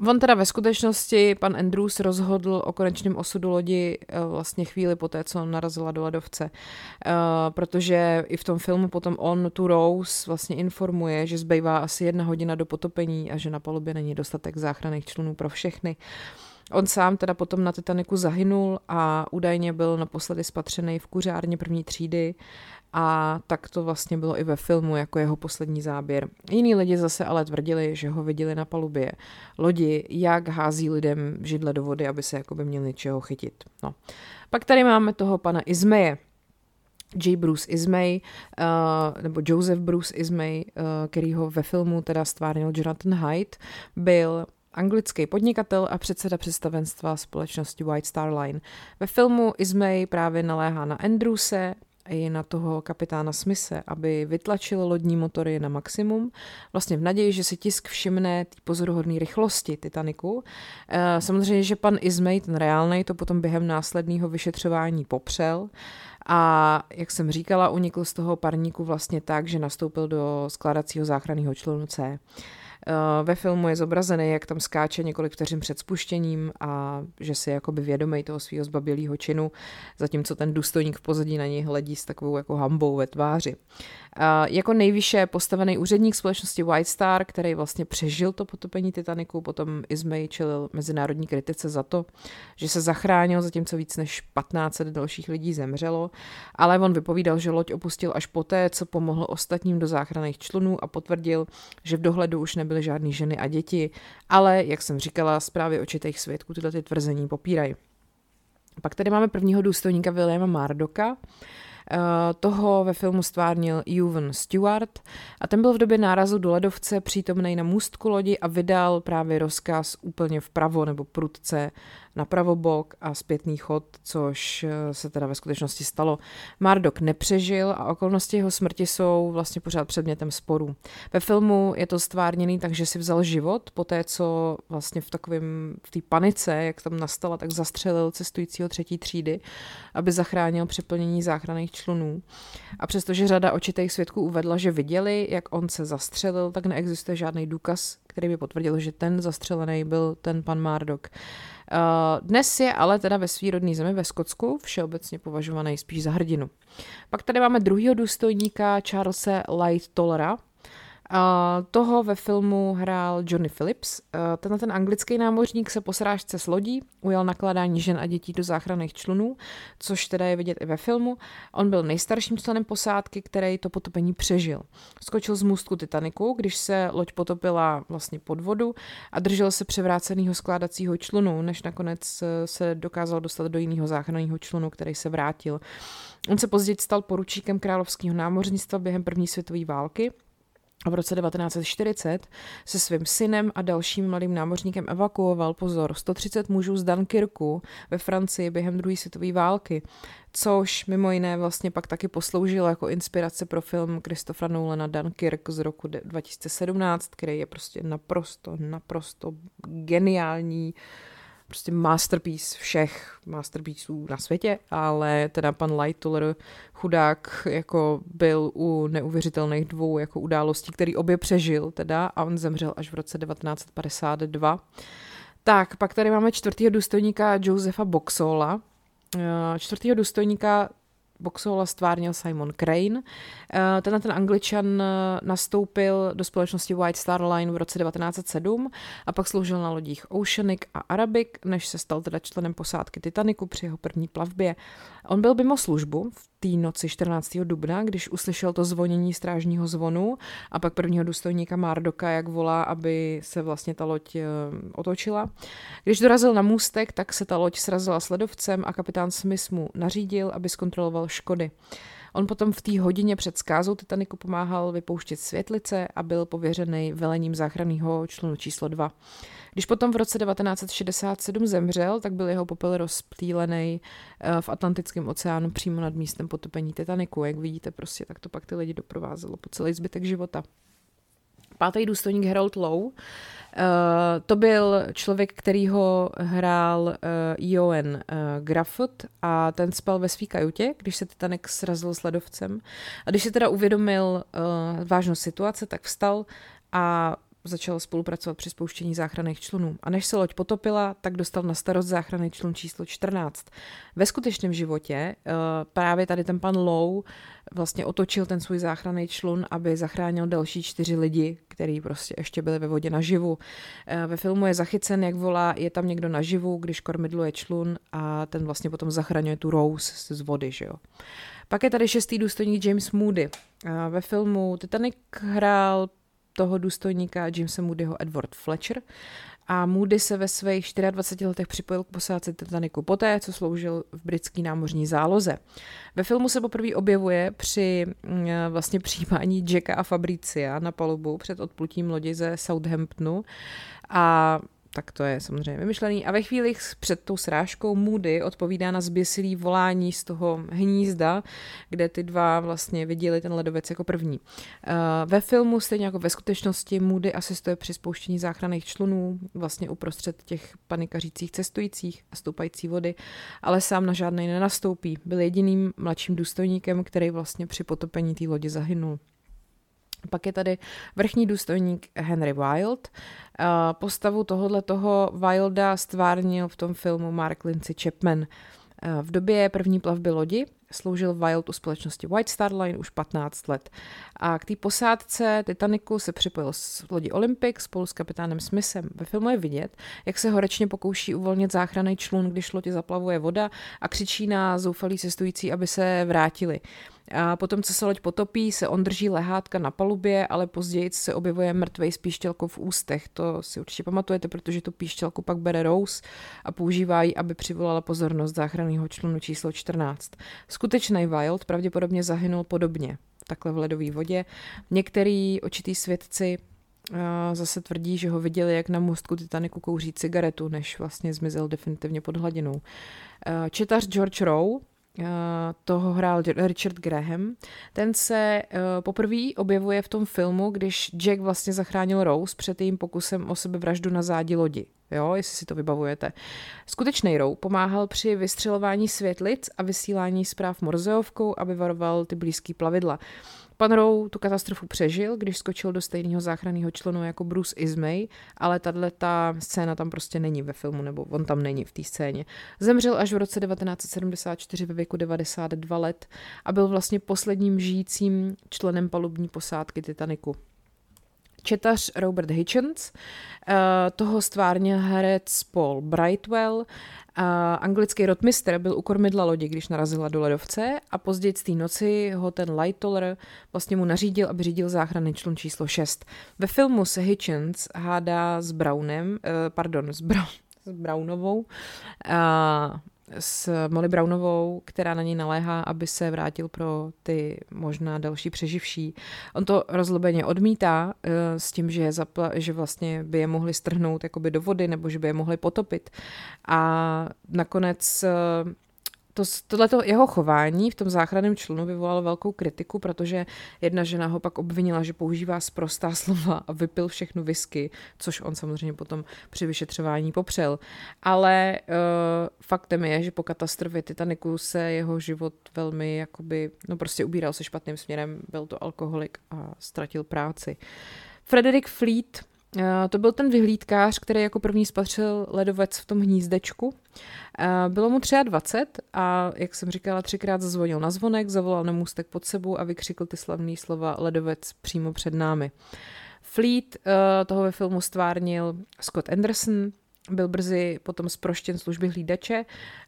Uh, on teda ve skutečnosti, pan Andrews rozhodl o konečném osudu lodi uh, vlastně chvíli po té, co narazila do ledovce. Uh, protože i v tom filmu potom on tu Rose vlastně informuje, že zbývá asi jedna hodina do potopení a že na palubě není dostatek záchranných člunů pro všechny. On sám teda potom na Titaniku zahynul a údajně byl naposledy spatřený v kuřárně první třídy a tak to vlastně bylo i ve filmu jako jeho poslední záběr. Jiní lidi zase ale tvrdili, že ho viděli na palubě lodi, jak hází lidem židle do vody, aby se jakoby měli čeho chytit. No. Pak tady máme toho pana Izmeje, J. Bruce Ismay, uh, nebo Joseph Bruce Ismay, uh, který ho ve filmu teda stvárnil Jonathan Hyde, byl anglický podnikatel a předseda představenstva společnosti White Star Line. Ve filmu Ismay právě naléhá na Andrewse, i na toho kapitána Smise, aby vytlačil lodní motory na maximum, vlastně v naději, že si tisk všimne té pozoruhodné rychlosti Titaniku. Eh, samozřejmě, že pan Ismay, ten reálný, to potom během následného vyšetřování popřel a jak jsem říkala, unikl z toho parníku vlastně tak, že nastoupil do skladacího záchranného člunu C. Eh, ve filmu je zobrazený, jak tam skáče několik vteřin před spuštěním a že si jakoby vědomý toho svého zbabělého činu, zatímco ten důstojník v pozadí na něj hledí s takovou jako hambou ve tváři. Jako nejvyšší postavený úředník společnosti White Star, který vlastně přežil to potopení Titaniku, potom Ismay čelil mezinárodní kritice za to, že se zachránil, zatímco víc než 15 dalších lidí zemřelo, ale on vypovídal, že loď opustil až poté, co pomohl ostatním do záchranných člunů a potvrdil, že v dohledu už nebyly žádné ženy a děti, ale, jak jsem říkala, zprávy očitých svědků tyhle ty tvrzení popírají. Pak tady máme prvního důstojníka Williama Mardoka, Eh, toho ve filmu stvárnil Ewan Stewart a ten byl v době nárazu do ledovce přítomný na můstku lodi a vydal právě rozkaz úplně vpravo nebo prudce na pravobok a zpětný chod, což eh, se teda ve skutečnosti stalo. Mardok nepřežil a okolnosti jeho smrti jsou vlastně pořád předmětem sporu. Ve filmu je to stvárněný tak, že si vzal život po té, co vlastně v takovém, v té panice, jak tam nastala, tak zastřelil cestujícího třetí třídy, aby zachránil přeplnění záchranných člunů. A přestože řada očitých svědků uvedla, že viděli, jak on se zastřelil, tak neexistuje žádný důkaz, který by potvrdil, že ten zastřelený byl ten pan Mardok. Eh, dnes je ale teda ve svý rodné zemi ve Skotsku všeobecně považovaný spíš za hrdinu. Pak tady máme druhého důstojníka Charlesa Light Tollera, Uh, toho ve filmu hrál Johnny Phillips. Tenhle ten anglický námořník se po srážce s lodí ujal nakladání žen a dětí do záchranných člunů, což teda je vidět i ve filmu. On byl nejstarším členem posádky, který to potopení přežil. Skočil z můstku Titaniku, když se loď potopila vlastně pod vodu a držel se převráceného skládacího člunu, než nakonec se dokázal dostat do jiného záchranného člunu, který se vrátil. On se později stal poručíkem královského námořnictva během první světové války a v roce 1940 se svým synem a dalším mladým námořníkem evakuoval, pozor, 130 mužů z Dunkirku ve Francii během druhé světové války, což mimo jiné vlastně pak taky posloužilo jako inspirace pro film Christophera Nolana Dunkirk z roku 2017, který je prostě naprosto, naprosto geniální uh, prostě masterpiece všech masterpieceů na světě, ale teda pan Lightoller chudák jako byl u neuvěřitelných dvou jako událostí, který obě přežil teda a on zemřel až v roce 1952. Tak, pak tady máme čtvrtého důstojníka Josefa Boxola, eh, čtvrtého důstojníka Boxola stvárnil Simon Crane. Eh, tenhle ten angličan eh, nastoupil do společnosti White Star Line v roce 1907 a pak sloužil na lodích Oceanic a Arabic, než se stal teda členem posádky Titaniku při jeho první plavbě. On byl mimo službu v té noci 14. dubna, když uslyšel to zvonění strážního zvonu a pak prvního důstojníka Mardoka, jak volá, aby se vlastně ta loď eh, otočila. Když dorazil na můstek, tak se ta loď srazila s ledovcem a kapitán Smith mu nařídil, aby zkontroloval škody. On potom v té hodině před skázou Titaniku pomáhal vypouštět světlice a byl pověřený velením záchranného člunu číslo 2. Když potom v roce 1967 zemřel, tak byl jeho popel rozptýlený eh, v Atlantickém oceánu přímo nad místem potopení Titaniku. Jak vidíte, prostě tak to pak ty lidi doprovázelo po celý zbytek života. Pátý důstojník Harold Lowe, uh, to byl člověk, který ho hrál uh, Johan Grafut a ten spal ve své kajutě, když se Titanic srazil s ledovcem. A když se teda uvědomil vážnost situace, tak vstal a začal spolupracovat při spouštění záchranných člunů. A než se loď potopila, tak dostal na starost záchranný člun číslo 14. Ve skutečném životě uh, právě tady ten pan Low vlastně otočil ten svůj záchranný člun, aby zachránil další čtyři lidi, kteří prostě ještě byli ve vodě naživu. Uh, ve filmu je zachycen, jak volá, je tam někdo naživu, když kormidlo je člun a ten vlastně potom zachraňuje tu Rose z vody, že jo. Pak je tady šestý důstojník James Moody. Uh, ve filmu Titanic hrál toho důstojníka Jamesa Moodyho Edward Fletcher a Moody se ve svých 24 letech připojil k posádce Titaniku poté, co sloužil v britské námořní záloze. Ve filmu se poprvé objevuje při mm, vlastně přijímání Jacka a Fabricia na palubu před odplutím lodi ze Southamptonu a tak to je samozřejmě vymyšlený. A ve chvíli před tou srážkou Moody odpovídá na zběsilý volání z toho hnízda, kde ty dva vlastně viděli ten ledovec jako první. Uh, ve filmu, stejně jako ve skutečnosti, Moody asistuje při spouštění záchranných člunů, vlastně uprostřed těch panikařících cestujících a stoupající vody, ale sám na žádnej nenastoupí. Byl jediným mladším důstojníkem, který vlastně při potopení té lodi zahynul. Pak je tady vrchní důstojník Henry Wild. Postavu tohohle toho Wilda stvárnil v tom filmu Mark Lindsay Chapman. V době první plavby lodi sloužil Wild u společnosti White Star Line už 15 let. A k té posádce Titaniku se připojil s lodi Olympic spolu s kapitánem Smithem. Ve filmu je vidět, jak se horečně pokouší uvolnit záchranný člun, když lodi zaplavuje voda a křičí na zoufalý cestující, aby se vrátili. A potom, co se loď potopí, se on drží lehátka na palubě, ale později se objevuje mrtvej s píšťalkou v ústech. To si určitě pamatujete, protože tu píšťalku pak bere Rose a používá ji, aby přivolala pozornost záchranného člunu číslo 14. Skutečný Wild pravděpodobně zahynul podobně, takhle v ledové vodě. Některý očitý svědci zase tvrdí, že ho viděli, jak na mostku Titaniku kouří cigaretu, než vlastně zmizel definitivně pod hladinou. Četař George Rowe Eh, toho hrál Richard Graham. Ten se uh, poprvé objevuje v tom filmu, když Jack vlastně zachránil Rose před jejím pokusem o sebevraždu na zádi lodi. Jo, jestli si to vybavujete. Skutečný Row pomáhal při vystřelování světlic a vysílání zpráv morzeovkou, aby varoval ty blízký plavidla. Pan Rowe tu katastrofu přežil, když skočil do stejného záchranného členu jako Bruce Ismay, ale tahle ta scéna tam prostě není ve filmu, nebo on tam není v té scéně. Zemřel až v roce 1974 ve věku 92 let a byl vlastně posledním žijícím členem palubní posádky Titaniku četař Robert Hitchens, eh, toho stvárně herec Paul Brightwell, a anglický rotmister byl u kormidla lodi, když narazila do ledovce a později z té noci ho ten Lightoller vlastně mu nařídil, aby řídil záchranný člun číslo 6. Ve filmu se Hitchens hádá s Brownem, eh, pardon, s, Brown, s Brownovou, a s Molly Brownovou, která na něj naléhá, aby se vrátil pro ty možná další přeživší. On to rozlobeně odmítá uh, s tím, že, zapla- že vlastně by je mohli strhnout jakoby do vody nebo že by je mohli potopit. A nakonec uh, to, tohleto jeho chování v tom záchranném člunu vyvolalo velkou kritiku, protože jedna žena ho pak obvinila, že používá sprostá slova a vypil všechnu whisky, což on samozřejmě potom při vyšetřování popřel. Ale uh, faktem je, že po katastrofě Titaniku se jeho život velmi jakoby, no prostě ubíral se špatným směrem, byl to alkoholik a ztratil práci. Frederick Fleet to byl ten vyhlídkář, který jako první spatřil ledovec v tom hnízdečku. Eh, bylo mu 23 a, jak jsem říkala, třikrát zazvonil na zvonek, zavolal na můstek pod sebou a vykřikl ty slavné slova ledovec přímo před námi. Fleet eh, toho ve filmu stvárnil Scott Anderson, byl brzy potom zproštěn služby hlídače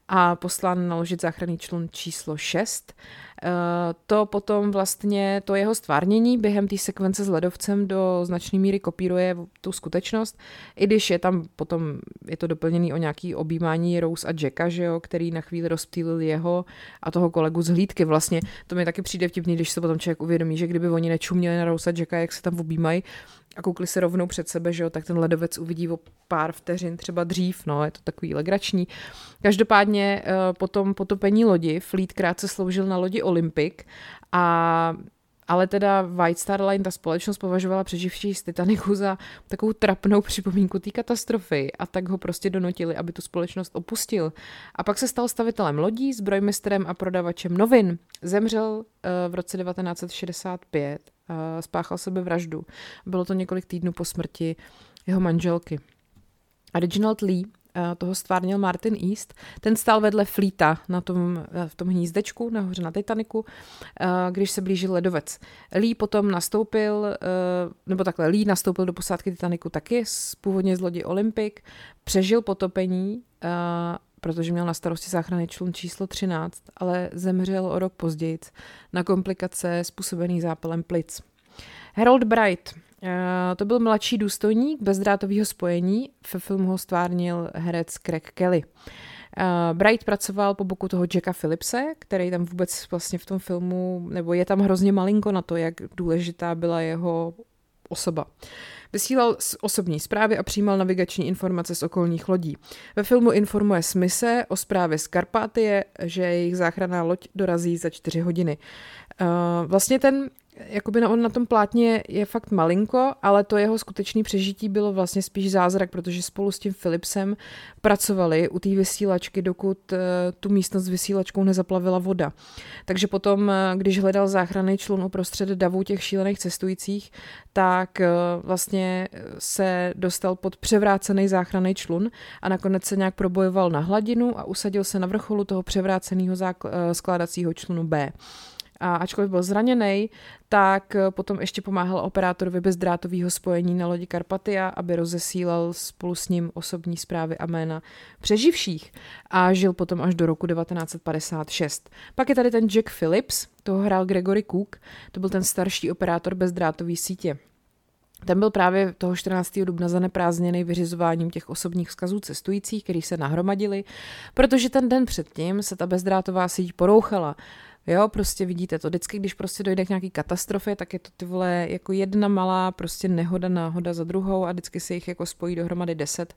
a poslán naložit záchranný člun číslo 6. Eh, to potom vlastně, to jeho stvárnění během té sekvence s ledovcem do značné míry kopíruje tu skutečnost, i když je tam potom, je to doplněný o nějaký objímání Rose a Jacka, že jo, který na chvíli rozptýlil jeho a toho kolegu z hlídky. Vlastně to mi taky přijde vtipný, když se potom člověk uvědomí, že kdyby oni nečuměli na Rose a Jacka, jak se tam objímají, a koukli se rovnou před sebe, že jo, tak ten ledovec uvidí o pár vteřin třeba dřív, no, je to takový legrační. Každopádně uh, po tom potopení lodi Fleet krátce sloužil na lodi Olympic a ale teda White Star Line, ta společnost považovala přeživší z Titaniku za takovou trapnou připomínku té katastrofy a tak ho prostě donutili, aby tu společnost opustil. A pak se stal stavitelem lodí, zbrojmistrem a prodavačem novin. Zemřel uh, v roce 1965 spáchal sebevraždu. Bylo to několik týdnů po smrti jeho manželky. Reginald Lee, toho stvárnil Martin East, ten stál vedle Flíta na tom, v tom hnízdečku nahoře na Titaniku, když se blížil ledovec. Lee potom nastoupil, nebo takhle, Lee nastoupil do posádky Titaniku taky, původně z lodi Olympic, přežil potopení protože měl na starosti záchranný člun číslo 13, ale zemřel o rok později na komplikace způsobený zápalem plic. Harold Bright, eh, to byl mladší důstojník bezdrátového spojení, ve filmu ho stvárnil herec Craig Kelly. Uh, Bright pracoval po boku toho Jacka Phillipse, který tam vůbec vlastně v tom filmu, nebo je tam hrozně malinko na to, jak důležitá byla jeho osoba. Vysílal osobní zprávy a přijímal navigační informace z okolních lodí. Ve filmu informuje Smise o zprávě z Karpátie, že jejich záchranná loď dorazí za čtyři hodiny. Uh, vlastně ten jakoby on na tom plátně je fakt malinko, ale to jeho skutečné přežití bylo vlastně spíš zázrak, protože spolu s tím Philipsem pracovali u té vysílačky, dokud uh, tu místnost s vysílačkou nezaplavila voda. Takže potom, uh, když hledal záchranný člun uprostřed davu těch šílených cestujících, tak uh, vlastně se dostal pod převrácený záchranný člun a nakonec se nějak probojoval na hladinu a usadil se na vrcholu toho převráceného skládacího člunu B a ačkoliv byl zraněný, tak potom ještě pomáhal operátorovi bezdrátového spojení na lodi Karpatia, aby rozesílal spolu s ním osobní zprávy a jména přeživších a žil potom až do roku 1956. Pak je tady ten Jack Phillips, toho hrál Gregory Cook, to byl ten starší operátor bezdrátové sítě. Ten byl právě toho 14. dubna zaneprázdněný vyřizováním těch osobních vzkazů cestujících, který se nahromadili, protože ten den předtím se ta bezdrátová síť porouchala. Jo, prostě vidíte to. Vždycky, když prostě dojde k nějaký katastrofě, tak je to ty vole jako jedna malá prostě nehoda, náhoda za druhou a vždycky se jich jako spojí dohromady deset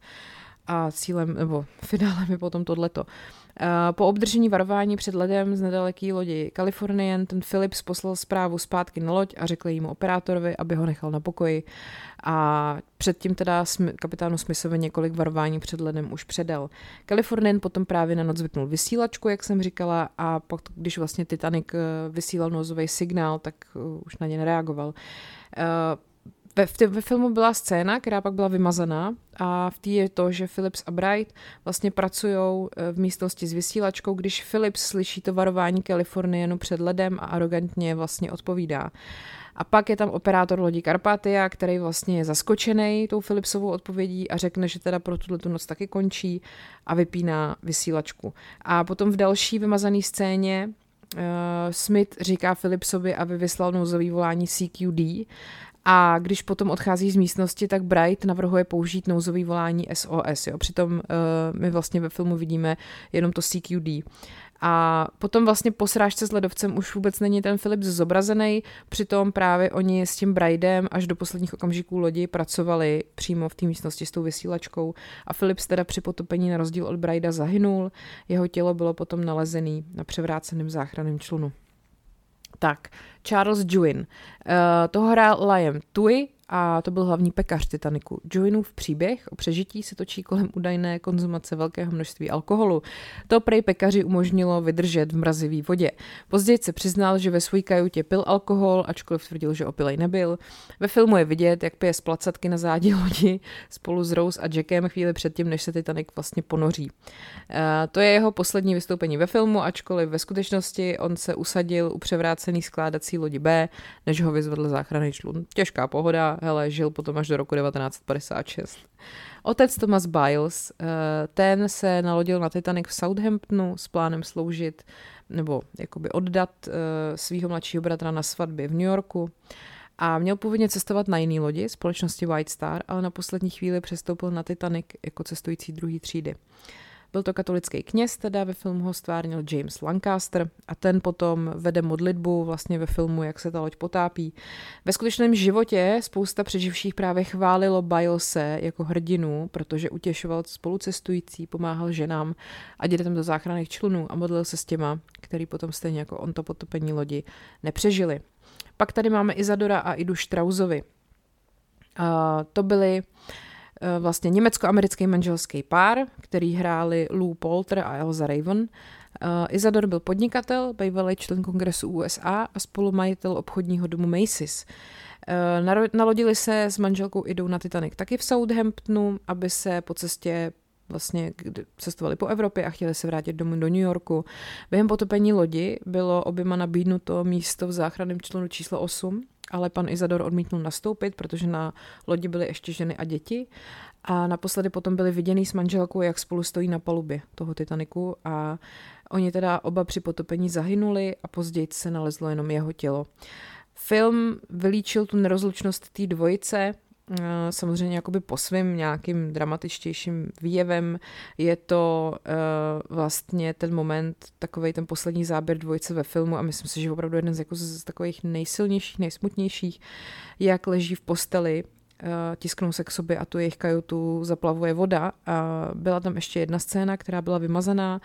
a cílem, nebo finálem je potom tohleto. Eh, po obdržení varování před ledem z nedaleké lodi Kalifornien ten Philips poslal zprávu zpátky na loď a řekl jímu operátorovi, aby ho nechal na pokoji. A předtím teda kapitánu Smithovi několik varování před ledem už předal. Kalifornien potom právě na noc vypnul vysílačku, jak jsem říkala, a pak, když vlastně Titanic eh, vysílal nozový signál, tak eh, už na ně nereagoval. Ve, v ve filmu byla scéna, která pak byla vymazaná a v té je to, že Philips a Bright vlastně pracují eh, v místnosti s vysílačkou, když Philips slyší to varování Kalifornienu před ledem a arrogantně vlastně odpovídá. A pak je tam operátor lodi Karpatia, který vlastně je zaskočený tou Philipsovou odpovědí a řekne, že teda pro tuhle tu noc taky končí a vypíná vysílačku. A potom v další vymazané scéně uh, Smith říká Philipsovi, aby vyslal nouzový volání CQD A když potom odchází z místnosti, tak Bright navrhuje použít nouzový volání SOS. Jo. Přitom uh, my vlastně ve filmu vidíme jenom to CQD. A potom vlastně po srážce s ledovcem už vůbec není ten Philips zobrazený, přitom právě oni s tím Braidem až do posledních okamžiků lodi pracovali přímo v té místnosti s tou vysílačkou a Philips teda při potopení na rozdíl od Braida zahynul, jeho tělo bylo potom nalezený na převráceném záchranném člunu. Tak, Charles Juin. Uh, toho hrál Liam Tui, a to byl hlavní pekař Titaniku. Joinův příběh o přežití se točí kolem údajné konzumace velkého množství alkoholu. To prej pekaři umožnilo vydržet v mrazivý vodě. Později se přiznal, že ve své kajutě pil alkohol, ačkoliv tvrdil, že opilej nebyl. Ve filmu je vidět, jak pije z placatky na zádí lodi spolu s Rose a Jackem chvíli předtím, než se Titanic vlastně ponoří. E, to je jeho poslední vystoupení ve filmu, ačkoliv ve skutečnosti on se usadil u převrácený skládací lodi B, než ho vyzvedl záchranný člun. Těžká pohoda, hele, žil potom až do roku 1956. Otec Thomas Biles, eh, ten se nalodil na Titanic v Southamptonu s plánem sloužit nebo jakoby oddat eh, svého mladšího bratra na svatbě v New Yorku a měl původně cestovat na jiný lodi společnosti White Star, ale na poslední chvíli přestoupil na Titanic jako cestující druhý třídy. Byl to katolický kněz, teda ve filmu ho stvárnil James Lancaster a ten potom vede modlitbu vlastně ve filmu, jak se ta loď potápí. Ve skutečném životě spousta přeživších právě chválilo Bilese jako hrdinu, protože utěšoval spolucestující, pomáhal ženám a dětem do záchranných člunů a modlil se s těma, který potom stejně jako on to potopení lodi nepřežili. Pak tady máme Izadora a Idu Štrauzovi. Uh, to byly uh, vlastně německo-americký manželský pár, který hráli Lou Polter a Elza Raven. Uh, Izador byl podnikatel, bývalý člen kongresu USA a spolumajitel obchodního domu Macy's. Uh, nalodili se s manželkou Idou na Titanic taky v Southamptonu, aby se po cestě vlastně cestovali po Evropě a chtěli se vrátit domů do New Yorku. Během potopení lodi bylo oběma nabídnuto místo v záchranném člunu číslo 8 ale pan Izador odmítnul nastoupit, protože na lodi byly ještě ženy a děti. A naposledy potom byli viděný s manželkou, jak spolu stojí na palubě toho Titaniku a oni teda oba při potopení zahynuli a později se nalezlo jenom jeho tělo. Film vylíčil tu nerozlučnost té dvojice, samozřejmě jakoby po svým nějakým dramatičtějším výjevem. Je to uh, vlastně ten moment, takový ten poslední záběr dvojice ve filmu a myslím si, že opravdu jeden z, jako z takových nejsilnějších, nejsmutnějších, jak leží v posteli, uh, tisknou se k sobě a tu jejich kajutu zaplavuje voda. A byla tam ještě jedna scéna, která byla vymazaná,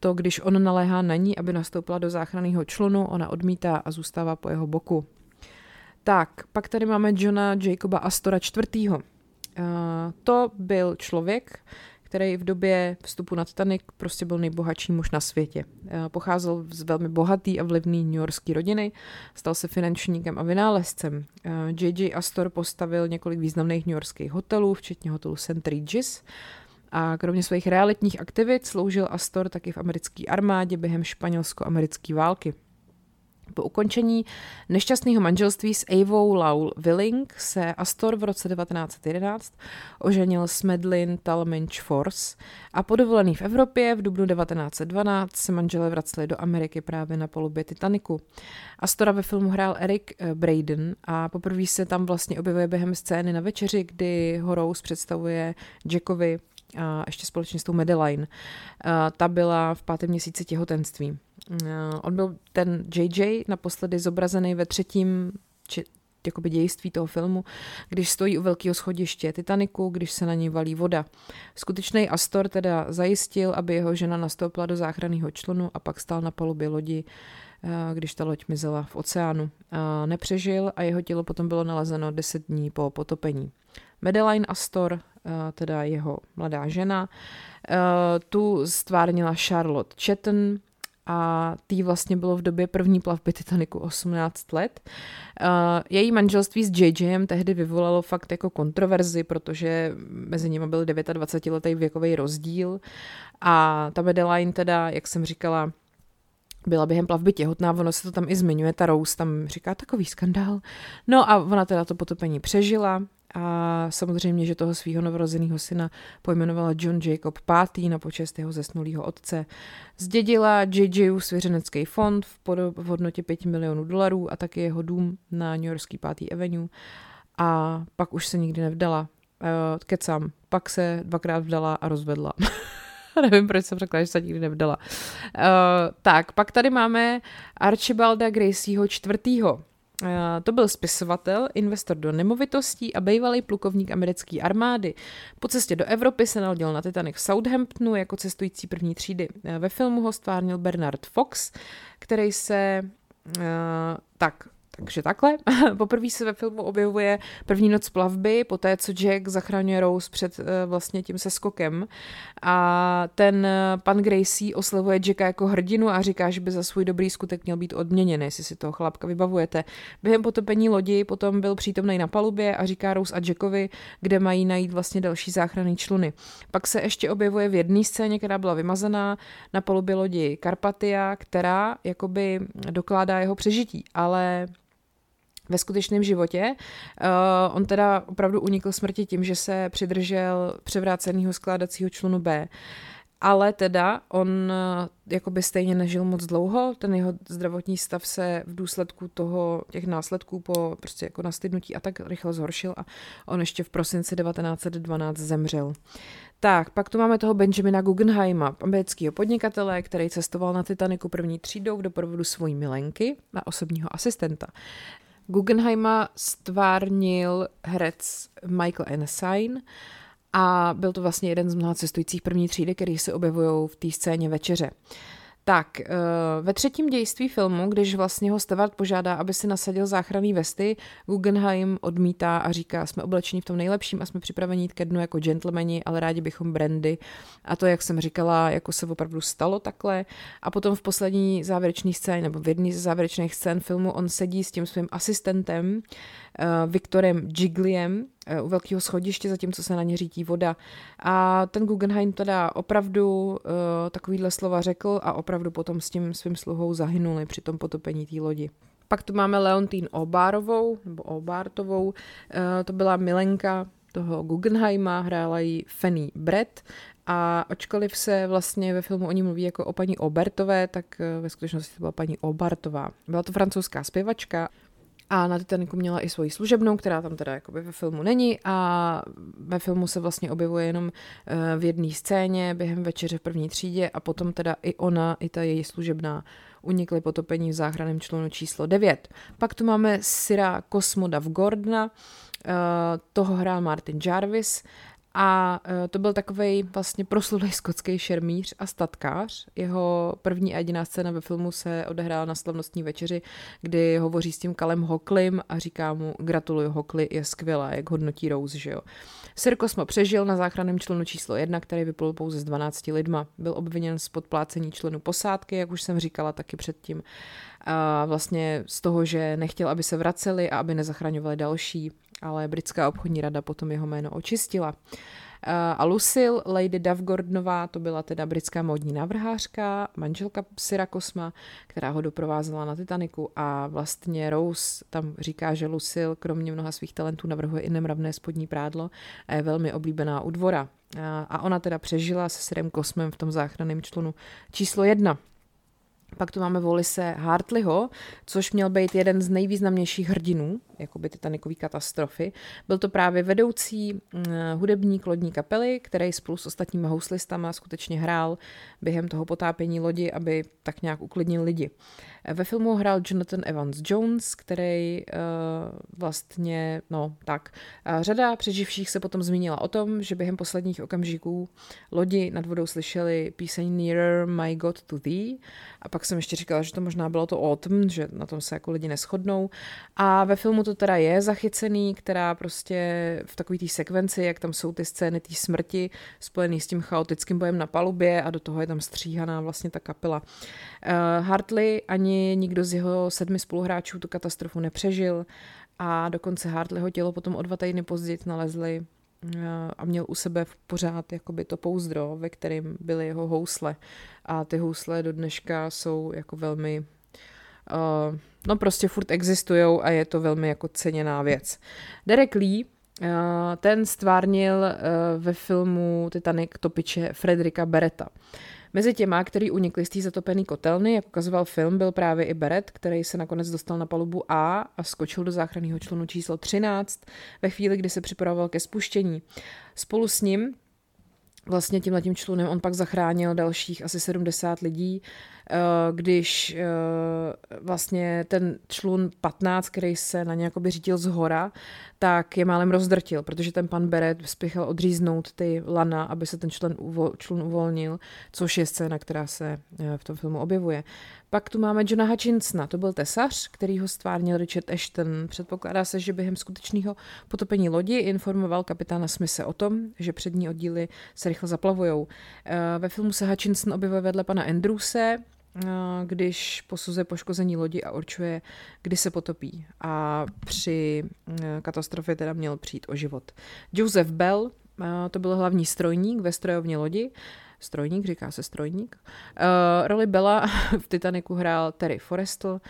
to, když on naléhá na ní, aby nastoupila do záchranného člunu, ona odmítá a zůstává po jeho boku. Tak, pak tady máme Johna Jacoba Astora IV. Uh, to byl člověk, který v době vstupu na Titanic prostě byl nejbohatší muž na světě. Uh, pocházel z velmi bohatý a vlivný newyorský rodiny, stal se finančníkem a vynálezcem. J.J. Astor postavil několik významných newyorských hotelů, včetně hotelu St. Regis, a kromě svých realitních aktivit sloužil Astor taky v americké armádě během španělsko-americké války. Po ukončení nešťastného manželství s Avou Laul Willing se Astor v roce 1911 oženil s Medlin Talmadge Force a po dovolený v Evropě v dubnu 1912 se manželé vraceli do Ameriky právě na polubě Titaniku. Astora ve filmu hrál Eric eh, Braden a poprvé se tam vlastně objevuje během scény na večeři, kdy ho Rose představuje Jackovi a ještě společně s tou Madeline. Ta byla v pátém měsíci těhotenství. On byl ten JJ naposledy zobrazený ve třetím či, jakoby dějství toho filmu, když stojí u velkého schodiště Titaniku, když se na něj valí voda. Skutečný Astor teda zajistil, aby jeho žena nastoupila do záchranného člunu a pak stál na palubě lodi, když ta loď mizela v oceánu. Nepřežil a jeho tělo potom bylo nalezeno deset dní po potopení. Madeline Astor, teda jeho mladá žena, tu stvárnila Charlotte Chetton, a tý vlastně bylo v době první plavby Titaniku 18 let. Její manželství s JJem tehdy vyvolalo fakt jako kontroverzi, protože mezi nimi byl 29 letý věkový rozdíl a ta Madeline teda, jak jsem říkala, byla během plavby těhotná, ono se to tam i zmiňuje, ta Rose tam říká takový skandál. No a ona teda to potopení přežila, a samozřejmě, že toho svého novorozeného syna pojmenovala John Jacob V. na počest jeho zesnulého otce. Zdědila JJ svěřenecký fond v, v hodnotě 5 milionů dolarů a taky jeho dům na New Yorkský 5. Avenue a pak už se nikdy nevdala. Uh, kecám. Pak se dvakrát vdala a rozvedla. Nevím, proč jsem řekla, že se nikdy nevdala. Uh, tak, pak tady máme Archibalda Gracieho čtvrtýho. Uh, to byl spisovatel, investor do nemovitostí a bývalý plukovník americké armády. Po cestě do Evropy se narodil na Titanic v Southamptonu jako cestující první třídy. Uh, ve filmu ho stvárnil Bernard Fox, který se uh, tak takže takhle. Poprvé se ve filmu objevuje první noc plavby, poté co Jack zachraňuje Rose před uh, vlastně tím seskokem. A ten uh, pan Gracie oslavuje Jacka jako hrdinu a říká, že by za svůj dobrý skutek měl být odměněn, jestli si toho chlapka vybavujete. Během potopení lodi potom byl přítomný na palubě a říká Rose a Jackovi, kde mají najít vlastně další záchranný čluny. Pak se ještě objevuje v jedné scéně, která byla vymazaná na palubě lodi Karpatia, která jakoby dokládá jeho přežití, ale ve skutečném životě. Uh, on teda opravdu unikl smrti tím, že se přidržel převráceného skládacího člunu B. Ale teda on uh, jakoby stejně nežil moc dlouho, ten jeho zdravotní stav se v důsledku toho, těch následků po prostě jako nastydnutí a tak rychle zhoršil a on ještě v prosinci 1912 zemřel. Tak, pak tu máme toho Benjamina Guggenheima, amerického podnikatele, který cestoval na Titaniku první třídou v doprovodu svojí milenky a osobního asistenta. Guggenheima stvárnil herec Michael Ensign a byl to vlastně jeden z mnoha cestujících první třídy, který se objevují v té scéně večeře. Tak, eh, ve třetím dějství filmu, když vlastně ho Stewart požádá, aby si nasadil záchranný vesty, Guggenheim odmítá a říká, jsme oblečení v tom nejlepším a jsme připraveni jít ke dnu jako gentlemani, ale rádi bychom brandy. A to, jak jsem říkala, jako se opravdu stalo takhle. A potom v poslední závěrečné scéně, nebo v jedné z závěrečných scén filmu, on sedí s tím svým asistentem, uh, Viktorem Gigliem u velkého schodiště, zatímco se na ně řítí voda. A ten Guggenheim teda opravdu uh, takovýhle slova řekl a opravdu potom s tím svým sluhou zahynuli při tom potopení té lodi. Pak tu máme Leontín Obárovou, nebo Obártovou, uh, to byla milenka toho Guggenheima, hrála ji Fanny Brett a ačkoliv se vlastně ve filmu o ní mluví jako o paní Obertové, tak ve skutečnosti to byla paní Obartová. Byla to francouzská zpěvačka, a na Titaniku měla i svoji služebnou, která tam teda jakoby ve filmu není a ve filmu se vlastně objevuje jenom eh, v jedné scéně během večeře v první třídě a potom teda i ona, i ta její služebná unikly potopení v záchranném člunu číslo 9. Pak tu máme Syra Kosmoda v Gordona, eh, toho hrál Martin Jarvis a e, to byl takový vlastně proslulý skotský šermíř a statkář. Jeho první a jediná scéna ve filmu se odehrála na slavnostní večeři, kdy hovoří s tím Kalem Hoklim a říká mu, gratuluju Hokli, je skvělá, jak hodnotí Rose, že jo. Sir Cosmo přežil na záchranném členu číslo jedna, který vyplul pouze z 12 lidma. Byl obviněn z podplácení členů posádky, jak už jsem říkala taky předtím. A vlastně z toho, že nechtěl, aby se vraceli a aby nezachraňovali další ale britská obchodní rada potom jeho jméno očistila. Eh, a Lucille Lady Gordonová, to byla teda britská módní navrhářka, manželka Syra Kosma, která ho doprovázela na Titaniku a vlastně Rose tam říká, že Lucille kromě mnoha svých talentů navrhuje i nemravné spodní prádlo a je velmi oblíbená u dvora. Eh, a ona teda přežila se Syrem Kosmem v tom záchranném člunu číslo jedna. Pak tu máme Volise Hartleyho, což měl být jeden z nejvýznamnějších hrdinů, jakoby Titanicové katastrofy. Byl to právě vedoucí uh, hudebník lodní kapely, který spolu s ostatními houslistama skutečně hrál během toho potápění lodi, aby tak nějak uklidnil lidi. Ve filmu hrál Jonathan Evans Jones, který uh, vlastně, no tak, uh, řada přeživších se potom zmínila o tom, že během posledních okamžiků lodi nad vodou slyšeli píseň Nearer My God to Thee a pak jsem ještě říkala, že to možná bylo to Autumn, že na tom se jako lidi neschodnou a ve filmu to teda je zachycený, která prostě v takové té sekvenci, jak tam jsou ty scény té smrti spojený s tím chaotickým bojem na palubě a do toho je tam stříhaná vlastně ta kapela. Uh, Hartley ani nikdo z jeho sedmi spoluhráčů tu katastrofu nepřežil a dokonce Hartleyho tělo potom o dva týdny později nalezli uh, a měl u sebe pořád jakoby to pouzdro, ve kterém byly jeho housle. A ty housle do dneška jsou jako velmi uh, no prostě furt existují a je to velmi jako ceněná věc. Derek Lee, uh, ten stvárnil uh, ve filmu Titanic topiče Frederika Beretta. Mezi těma, který unikli z té zatopený kotelny, jak ukazoval film, byl právě i Beret, který se nakonec dostal na palubu A a skočil do záchranného člunu číslo 13 ve chvíli, kdy se připravoval ke spuštění. Spolu s ním vlastně tímhletím člunem on pak zachránil dalších asi 70 lidí, když eh, vlastně ten člun 15, který se na ně jakoby řídil z hora, tak je málem rozdrtil, protože ten pan Beret spěchal odříznout ty lana, aby se ten člen uvo, člun uvolnil, což je scéna, která se eh, v tom filmu objevuje. Pak tu máme Johna Hutchinsona, to byl tesař, který ho stvárnil Richard Ashton. Předpokládá se, že během skutečného potopení lodi informoval kapitána Smise o tom, že přední oddíly se rychle zaplavujou. Eh, ve filmu se Hutchinson objevuje vedle pana Andrewse, eh, když posuzuje poškození lodi a určuje, kdy se potopí. A při eh, katastrofě teda měl přijít o život. Joseph Bell, to byl hlavní strojník ve strojovně lodi, strojník, říká se strojník. Uh, roli Bella v Titaniku hrál Terry Forrestal, uh,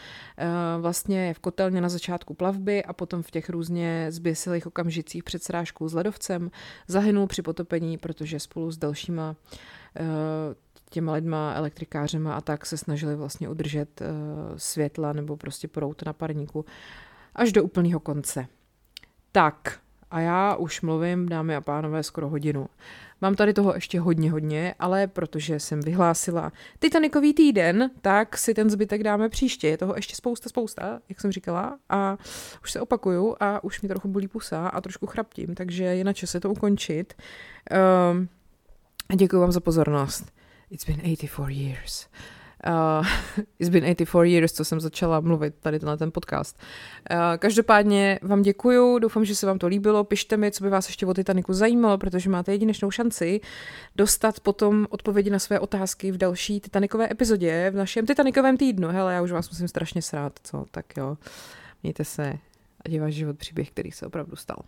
vlastně je v kotelně na začátku plavby a potom v těch různě zběsilých okamžicích před srážkou s ledovcem zahynul při potopení, protože spolu s dalšíma uh, těma lidma, elektrikářema a tak se snažili vlastně udržet uh, světla nebo prostě prout na parníku až do úplného konce. Tak, a já už mluvím, dámy a pánové, skoro hodinu. Mám tady toho ještě hodně, hodně, ale protože jsem vyhlásila Titanikový týden, tak si ten zbytek dáme příště. Je toho ještě spousta, spousta, jak jsem říkala. A už se opakuju a už mi trochu bolí pusa a trošku chraptím, takže je na čase to ukončit. Um, děkuji vám za pozornost. It's been 84 years. Uh, it's been 84 years, co jsem začala mluvit tady na ten podcast. Uh, každopádně vám děkuju, doufám, že se vám to líbilo. Pište mi, co by vás ještě o Titaniku zajímalo, protože máte jedinečnou šanci dostat potom odpovědi na své otázky v další Titanikové epizodě, v našem Titanikovém týdnu. Hele, já už vás musím strašně srát, co? Tak jo, mějte se a je váš život příběh, který se opravdu stal.